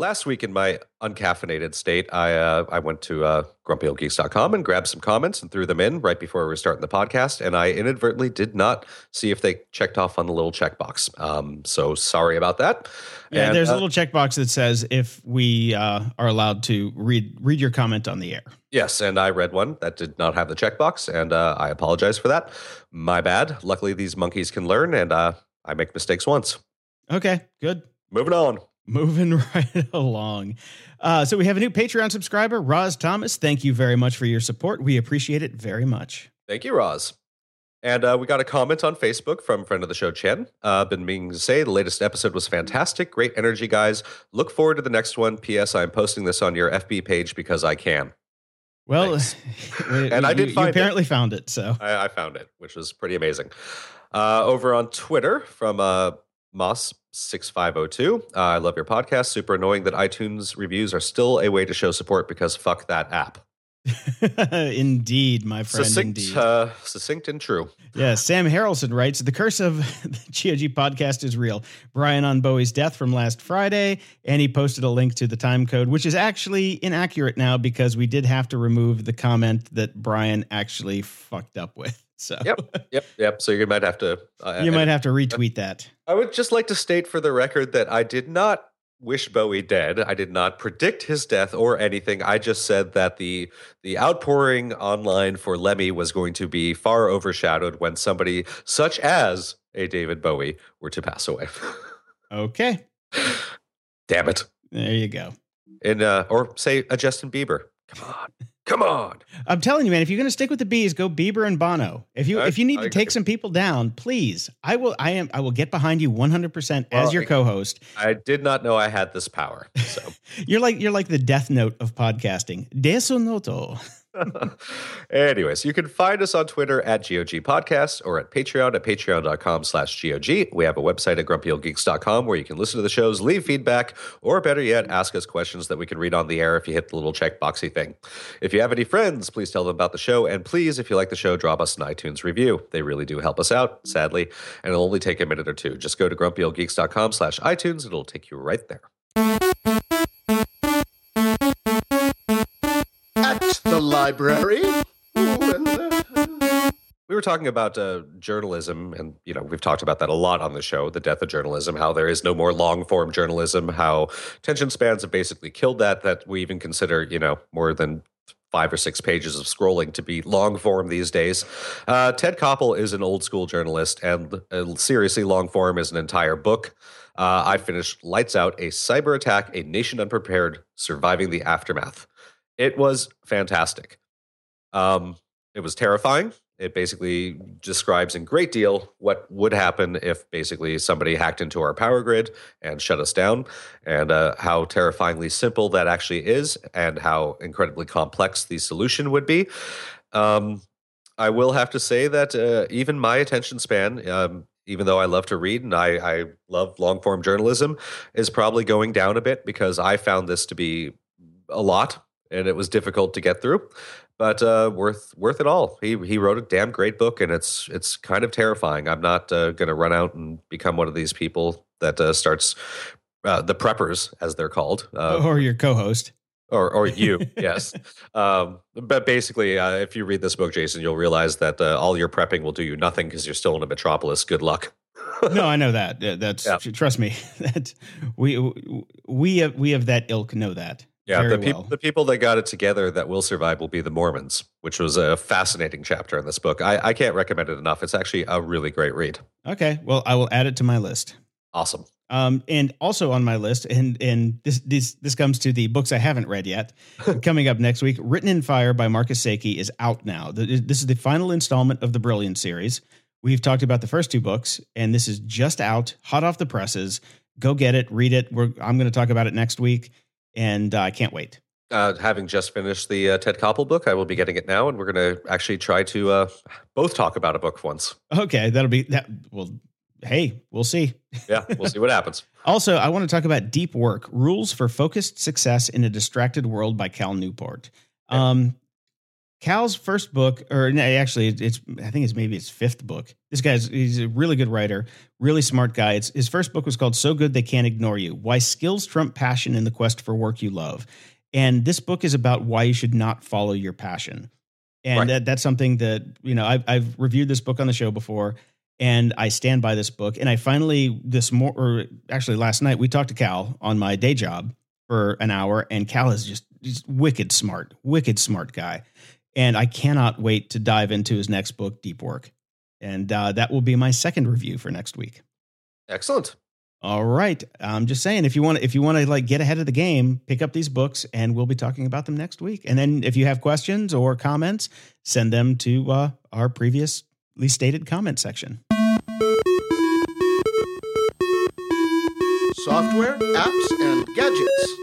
Last week in my uncaffeinated state, I uh, I went to uh, grumpyoldgeeks.com and grabbed some comments and threw them in right before we were starting the podcast. And I inadvertently did not see if they checked off on the little checkbox. Um, so sorry about that. Yeah, And, there's uh, a little checkbox that says if we uh, are allowed to read read your comment on the air. Yes, and I read one that did not have the checkbox, and uh, I apologize for that. My bad. Luckily, these monkeys can learn, and uh, I make mistakes once. Okay, good. Moving on. Moving right along. Uh, so we have a new Patreon subscriber, Roz Thomas. Thank you very much for your support. We appreciate it very much. Thank you, Roz. And uh, we got a comment on Facebook from friend of the show, Chen. Uh, been meaning to say the latest episode was fantastic. Great energy, guys. Look forward to the next one. P.S. I'm posting this on your FB page because I can. Well, And I you- did you find it. apparently found it. So I, I found it, which was pretty amazing. Uh, over on Twitter from uh, Moss6502. Uh, I love your podcast. Super annoying that iTunes reviews are still a way to show support because fuck that app. indeed, my friend. Succinct, indeed. uh, succinct and true. Yeah, Sam Harrelson writes The curse of the GOG podcast is real. Brian on Bowie's death from last Friday, and he posted a link to the time code, which is actually inaccurate now because we did have to remove the comment that Brian actually fucked up with. So Yep, yep, yep. So you might have to. Uh, you might have to retweet that. I would just like to state for the record that I did not wish Bowie dead. I did not predict his death or anything. I just said that the the outpouring online for Lemmy was going to be far overshadowed when somebody such as a David Bowie were to pass away. Okay. Damn it. There you go. And uh, or say a Justin Bieber. Come on. Come on. I'm telling you, man, if you're going to stick with the bees, go Bieber and Bono. If you I- if you need I to take agree. some people down, please, I will. I am. I will get behind you 100 percent Well, as your co-host. I did not know I had this power. So You're like you're like the death note of podcasting. Desonoto. Anyways, you can find us on Twitter at GOG Podcast or at Patreon at patreon.com slash GOG. We have a website at grumpyoldgeeks.com where you can listen to the shows, leave feedback, or better yet, ask us questions that we can read on the air if you hit the little checkboxy thing. If you have any friends, please tell them about the show. And please, if you like the show, drop us an iTunes review. They really do help us out, sadly. And it'll only take a minute or two. Just go to grumpyoldgeeks.com slash iTunes. And it'll take you right there. Library. We were talking about uh, journalism, and you know we've talked about that a lot on the show, the death of journalism, how there is no more long form journalism, how tension spans have basically killed that. That we even consider you know more than five or six pages of scrolling to be long form these days. Uh, Ted Koppel is an old school journalist, and uh, seriously, long form is an entire book. Uh, I finished Lights Out, a cyber attack, a nation unprepared, surviving the aftermath. It was fantastic. Um, it was terrifying. It basically describes in great deal what would happen if basically somebody hacked into our power grid and shut us down, and uh, how terrifyingly simple that actually is, and how incredibly complex the solution would be. Um, I will have to say that uh, even my attention span, um, even though I love to read and I, I love long form journalism, is probably going down a bit because I found this to be a lot and it was difficult to get through but uh, worth worth it all. He he wrote a damn great book, and it's it's kind of terrifying. I'm not uh, going to run out and become one of these people that uh, starts uh, the preppers, as they're called, uh, or your co-host. Or, or you, yes. Um, but basically, uh, if you read this book, Jason, you'll realize that all your prepping will do you nothing because you're still in a metropolis. Good luck. no, I know that. That's yeah. trust me. That we we have, we have that ilk know that. Yeah, the people well. the people that got it together that will survive will be the Mormons, which was a fascinating chapter in this book. I, I can't recommend it enough. It's actually a really great read. Okay, well, I will add it to my list. Awesome. Um, and also on my list, and and this this this comes to the books I haven't read yet. coming up next week, Written in Fire by Marcus Sakey is out now. This is the final installment of the Brilliant series. We've talked about the first two books, and this is just out, hot off the presses. Go get it, read it. We're, I'm going to talk about it next week and uh, I can't wait. Uh, having just finished the uh, Ted Koppel book, I will be getting it now, and we're going to actually try to uh, both talk about a book once. Okay, that'll be that. Well, hey, we'll see. Yeah, we'll see what happens. also, I want to talk about Deep Work: Rules for Focused Success in a Distracted World by Cal Newport. Um, Cal's first book, or actually, it's I think it's maybe his fifth book. This guy's he's a really good writer, really smart guy. It's, his first book was called "So Good They Can't Ignore You: Why Skills Trump Passion in the Quest for Work You Love." And this book is about why you should not follow your passion. And right. that, that's something that you know I've, I've reviewed this book on the show before, and I stand by this book. And I finally this more, or actually last night we talked to Cal on my day job for an hour, and Cal is just just wicked smart, wicked smart guy. And I cannot wait to dive into his next book, Deep Work. And uh, that will be my second review for next week. Excellent. All right. I'm just saying if you want if you want to like get ahead of the game, pick up these books and we'll be talking about them next week. And then if you have questions or comments, send them to uh, our previously stated comment section. Software, apps, and gadgets.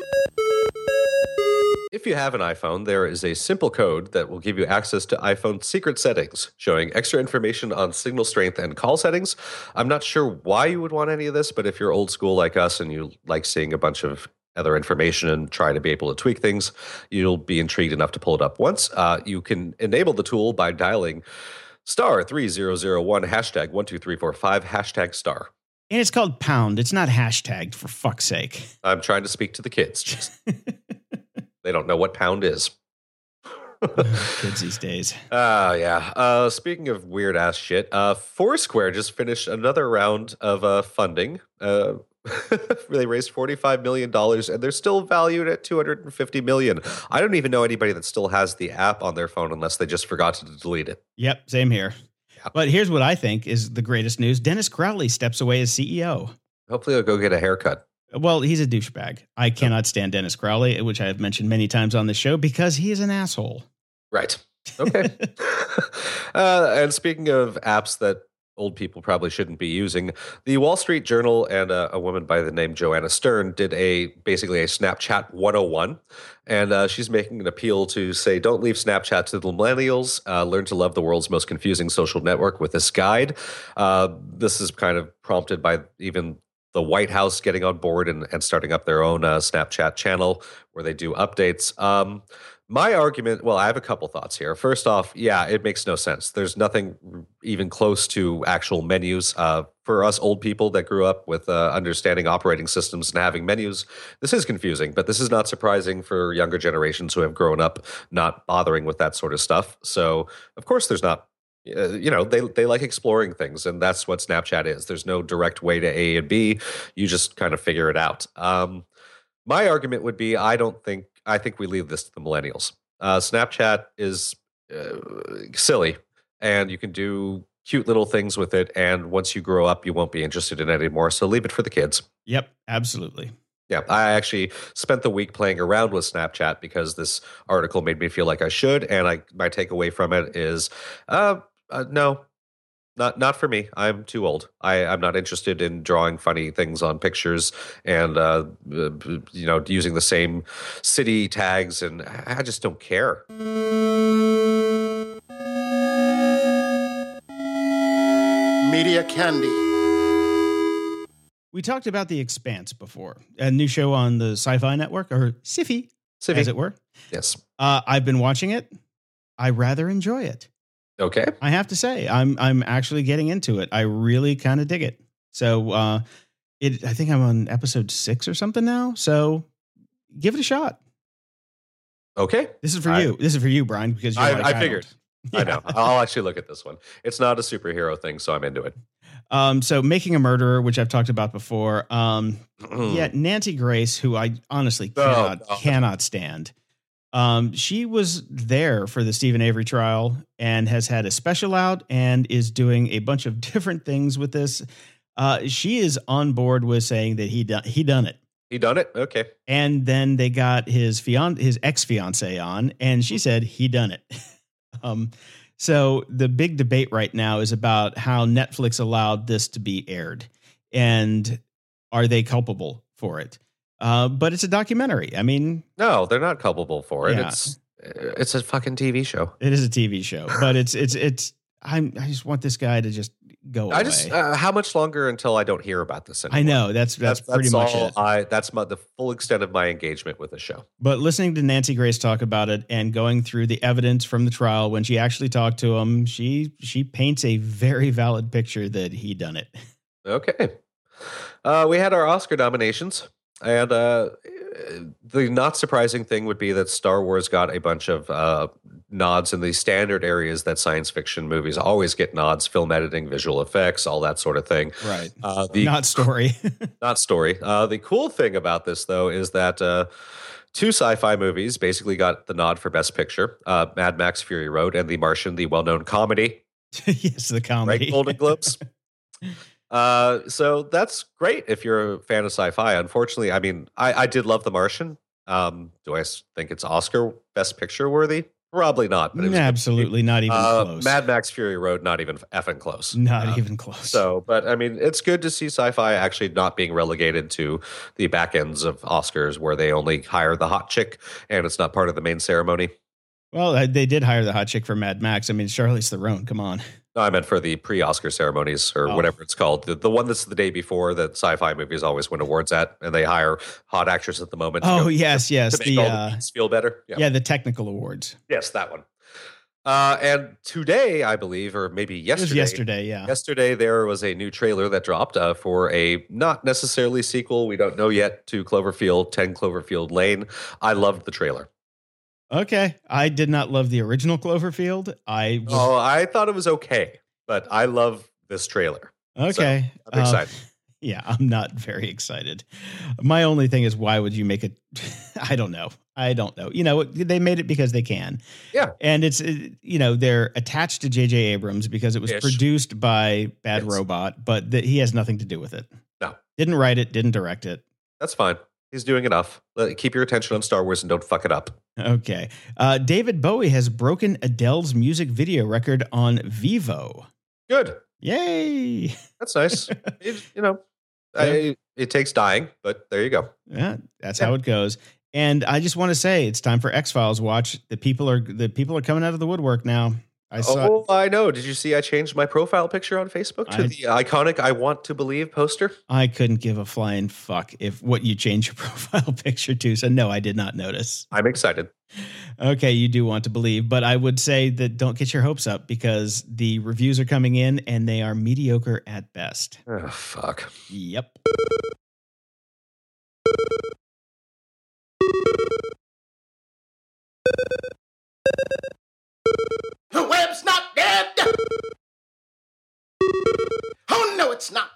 If you have an iPhone, there is a simple code that will give you access to iPhone secret settings, showing extra information on signal strength and call settings. I'm not sure why you would want any of this, but if you're old school like us and you like seeing a bunch of other information and try to be able to tweak things, you'll be intrigued enough to pull it up once. Uh, you can enable the tool by dialing star 3001 hashtag 12345 hashtag star. And it's called pound. It's not hashtagged for fuck's sake. I'm trying to speak to the kids. They don't know what pound is. Kids these days. Oh, uh, yeah. Uh, speaking of weird ass shit, uh, Foursquare just finished another round of uh, funding. Uh, they raised $45 million and they're still valued at 250 million. I don't even know anybody that still has the app on their phone unless they just forgot to delete it. Yep, same here. Yeah. But here's what I think is the greatest news Dennis Crowley steps away as CEO. Hopefully, he'll go get a haircut. Well, he's a douchebag. I cannot stand Dennis Crowley, which I have mentioned many times on the show because he is an asshole. Right. Okay. uh, and speaking of apps that old people probably shouldn't be using, the Wall Street Journal and a, a woman by the name Joanna Stern did a basically a Snapchat 101, and uh, she's making an appeal to say, don't leave Snapchat to the millennials. Uh, learn to love the world's most confusing social network with this guide. Uh, this is kind of prompted by even the White House getting on board and, and starting up their own uh, Snapchat channel where they do updates. Um, my argument, well, I have a couple thoughts here. First off, yeah, it makes no sense. There's nothing even close to actual menus. Uh, for us old people that grew up with uh, understanding operating systems and having menus, this is confusing, but this is not surprising for younger generations who have grown up not bothering with that sort of stuff. So, of course, there's not uh, you know they they like exploring things and that's what snapchat is. There's no direct way to a and b. You just kind of figure it out. Um, my argument would be i don't think i think we leave this to the millennials. Uh, snapchat is uh, silly and you can do cute little things with it and once you grow up you won't be interested in it anymore so leave it for the kids. Yep, absolutely. yeah, I actually spent the week playing around with Snapchat because this article made me feel like I should, and I my takeaway from it is, uh, uh no, not not for me. I'm too old. I I'm not interested in drawing funny things on pictures and uh, uh, you know using the same city tags, and I just don't care. Media Candy. We talked about The Expanse before, a new show on the Sci Fi Network, or Sci Civi. as it were. Yes. Uh, I've been watching it. I rather enjoy it. Okay. I have to say, I'm I'm actually getting into it. I really kind of dig it. So, uh, it I think I'm on episode six or something now. So, give it a shot. Okay. This is for I- you. This is for you, Brian, because you're I- like, I don't. figured. I know. I'll actually look at this one. It's not a superhero thing, so I'm into it. Um, so making a murderer, which I've talked about before. Um, yeah, Nancy Grace, who I honestly No, cannot no. cannot stand. Um, she was there for the Steven Avery trial and has had a special out and is doing a bunch of different things with this. Uh, she is on board with saying that he done he done it. He done it? Okay. And then they got his fian his ex fiance on, and she said he done it. um, so the big debate right now is about how Netflix allowed this to be aired, and are they culpable for it? Uh, but it's a documentary. I mean, No, they're not culpable for it. Yeah. It's it's a fucking TV show. it is a TV show, but it's it's it's. I'm I just want this guy to just go away. I just uh, how much longer until I don't hear about this anymore? I know that's that's, pretty much all it. I that's my, the full extent of my engagement with the show. But listening to Nancy Grace talk about it and going through the evidence from the trial when she actually talked to him, she she paints a very valid picture that he done it. Okay. Uh, we had our Oscar nominations, and uh, the not surprising thing would be that Star Wars got a bunch of uh, nods in the standard areas that science fiction movies always get nods: film editing, visual effects, all that sort of thing. Right. Uh, the Not story. not story. Uh, the cool thing about this, though, is that uh, two sci-fi movies basically got the nod for Best Picture: uh, Mad Max: Fury Road and The Martian, the well-known comedy, yes, the comedy. right? Golden Globes. uh, so that's great if you're a fan of sci-fi. Unfortunately, I mean, I, I did love The Martian. Um, do I think it's Oscar Best Picture worthy? Probably not. But it was good. Absolutely not even Uh, close. Mad Max: Fury Road, not even effing close. not Uh, even close. so, but I mean, it's good to see sci-fi actually not being relegated to the back ends of Oscars where they only hire the hot chick and it's not part of the main ceremony. well, uh, they did hire the hot chick for Mad Max. I mean, Charlize Theron. Come on. No, I meant for the pre-Oscar ceremonies or Oh. whatever it's called. The, the one that's the day before that sci-fi movies always win awards at, and they hire hot actors at the moment. to Oh go- yes, yes. The uh, the feel better. yeah, the technical awards. Yes, that one. Uh, and today, I believe, or maybe yesterday, yesterday. Yeah. Yesterday, there was a new trailer that dropped uh, for a not necessarily sequel. We don't know yet to Cloverfield, 10 Cloverfield Lane. I loved the trailer. Okay. I did not love the original Cloverfield. I was Oh, I thought it was okay, but I love this trailer. okay. I'm Uh, excited. Yeah, I'm not very excited. My only thing is, why would you make it? I don't know. I don't know. You know, they made it because they can. Yeah. and it's uh, you know they're attached to J.J. Abrams because it was Ish. produced by Bad Yes. Robot, but that he has nothing to do with it. No. didn't write it, didn't direct it. That's fine. He's doing enough. Keep your attention on Star Wars and don't fuck it up. Okay. Uh, David Bowie has broken Adele's music video record on Vevo. Good. Yay! That's nice. It- you know, I, it takes dying, but there you go. Yeah, that's Yeah. how it goes. And I just want to say it's time for X Files watch. The people are the people are coming out of the woodwork now. I saw oh, I know. Did you see I changed my profile picture on Facebook to I- the iconic I want to believe poster? I couldn't give a flying fuck if what you change your profile picture to. So no, I did not notice. I'm excited. Okay, you do want to believe, but I would say that don't get your hopes up because the reviews are coming in and they are mediocre at best. Oh, fuck. Yep. Dead! Oh, no, it's not.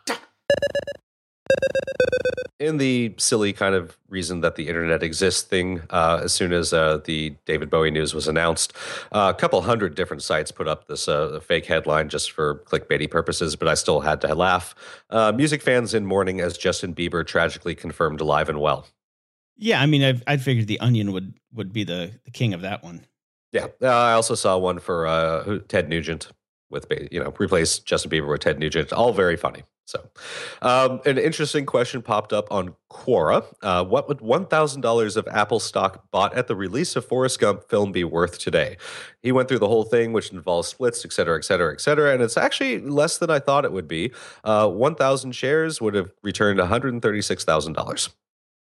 in the silly kind of reason that the internet exists thing, uh, as soon as uh, the David Bowie news was announced, uh, a couple hundred different sites put up this uh, fake headline just for clickbaity purposes, but I still had to laugh. Uh, music fans in mourning as Justin Bieber tragically confirmed alive and well. Yeah, I mean, I've, I figured the Onion would would be the, the king of that one. Yeah, uh, I also saw one for uh, Ted Nugent with you know replace Justin Bieber with Ted Nugent. All very funny. So, um, an interesting question popped up on Quora. Uh, what would one thousand dollars of Apple stock bought at the release of Forrest Gump film be worth today? He went through the whole thing, which involves splits, et cetera, et cetera, et cetera, and it's actually less than I thought it would be. Uh, one thousand shares would have returned one hundred and thirty-six thousand dollars.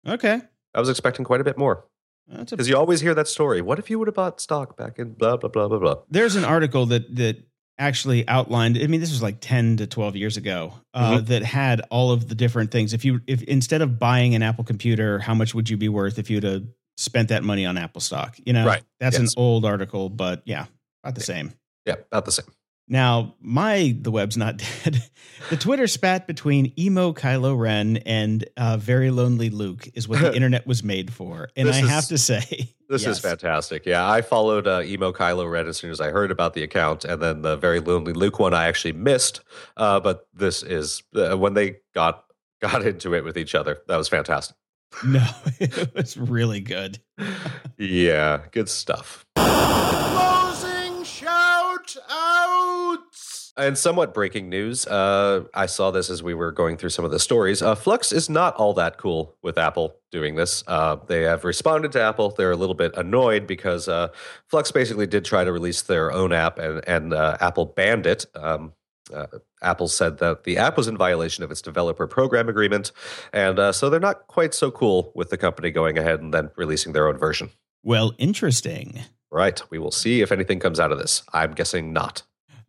Okay, I was expecting quite a bit more. Because you always hear that story. What if you would have bought stock back in blah blah blah blah blah? There's an article that that actually outlined i mean this was like 10 to 12 years ago uh, mm-hmm. that had all of the different things if you if instead of buying an apple computer how much would you be worth if you'd have spent that money on apple stock you know right that's yes. an old article but yeah about the yeah. same yeah about the same now, my the web's not dead. the Twitter spat between emo Kylo Ren and uh, very lonely Luke is what the internet was made for, and this I is, have to say, this yes. is fantastic. Yeah, I followed uh, emo Kylo Ren as soon as I heard about the account, and then the very lonely Luke one I actually missed. Uh, but this is uh, when they got got into it with each other. That was fantastic. No, it was really good. yeah, good stuff. And somewhat breaking news. Uh, I saw this as we were going through some of the stories. Uh, Flux is not all that cool with Apple doing this. Uh, they have responded to Apple. They're a little bit annoyed because uh, Flux basically did try to release their own app, and and uh, Apple banned it. Um, uh, Apple said that the app was in violation of its developer program agreement, and so they're not quite so cool with the company going ahead and then releasing their own version. Well, interesting. Right. We will see if anything comes out of this. I'm guessing not.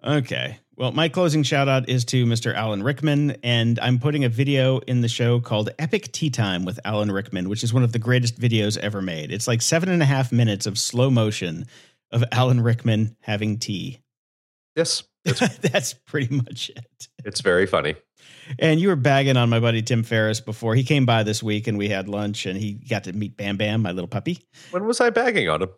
Okay. Well, my closing shout out is to Mr. Alan Rickman, and I'm putting a video in the show called Epic Tea Time with Alan Rickman, which is one of the greatest videos ever made. It's like seven and a half minutes of slow motion of Alan Rickman having tea. Yes. That's pretty much it. It's very funny. And you were bagging on my buddy Tim Ferriss before. He came by this week and we had lunch and he got to meet Bam Bam, my little puppy. When was I bagging on him?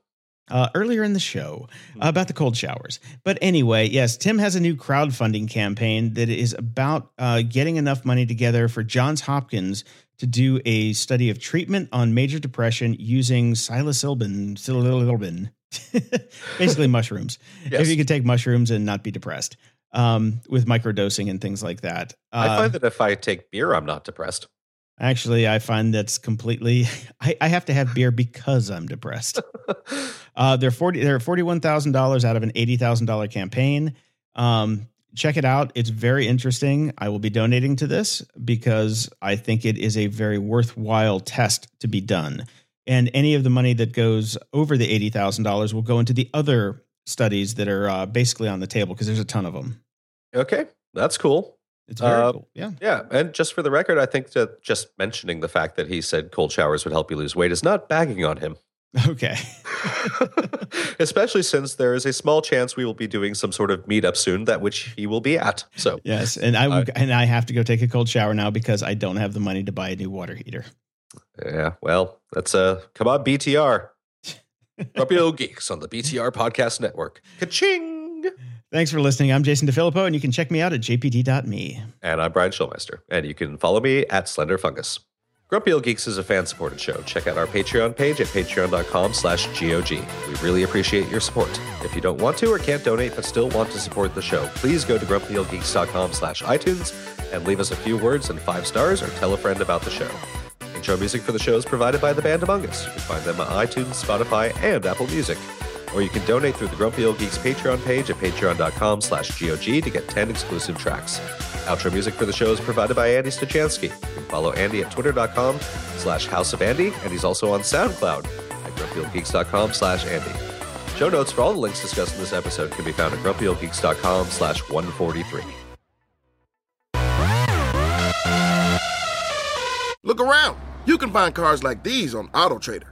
Uh, earlier in the show uh, about the cold showers. But anyway, yes, Tim has a new crowdfunding campaign that is about uh, getting enough money together for Johns Hopkins to do a study of treatment on major depression using psilocybin, psilocybin, basically mushrooms. Yes. If you could take mushrooms and not be depressed um, with microdosing and things like that. I find uh, that if I take beer, I'm not depressed. Actually, I find that's completely. I, I have to have beer because I'm depressed. uh, they're forty. They're forty one thousand dollars out of an eighty thousand dollar campaign. Um, check it out. It's very interesting. I will be donating to this because I think it is a very worthwhile test to be done. And any of the money that goes over the eighty thousand dollars will go into the other studies that are uh, basically on the table because there's a ton of them. Okay, that's cool. It's very uh, cool. Yeah. Yeah. And just for the record, I think that just mentioning the fact that he said cold showers would help you lose weight is not bagging on him. Okay. Especially since there is a small chance we will be doing some sort of meetup soon that which he will be at. So yes, and I uh, and I have to go take a cold shower now because I don't have the money to buy a new water heater. Yeah, well, that's a uh, come on BTR. Old Geeks on the BTR Podcast Network. Ka-ching! Thanks for listening. I'm Jason DeFillippo, and you can check me out at jpd.me. And I'm Brian Schulmeister, and you can follow me at Slender Fungus. Grumpy Old Geeks is a fan-supported show. Check out our Patreon page at patreon.com slash GOG. We really appreciate your support. If you don't want to or can't donate but still want to support the show, please go to grumpyoldgeeks.com slash iTunes and leave us a few words and five stars or tell a friend about the show. Intro music for the show is provided by the band Among Us. You can find them on iTunes, Spotify, and Apple Music or you can donate through the Grumpy Old Geeks Patreon page at patreon.com slash GOG to get 10 exclusive tracks. Outro music for the show is provided by Andy Stachansky. You can follow Andy at twitter.com slash House of Andy, and he's also on SoundCloud at grumpyoldgeeks.com slash Andy. Show notes for all the links discussed in this episode can be found at grumpyoldgeeks.com slash 143. Look around. You can find cars like these on AutoTrader.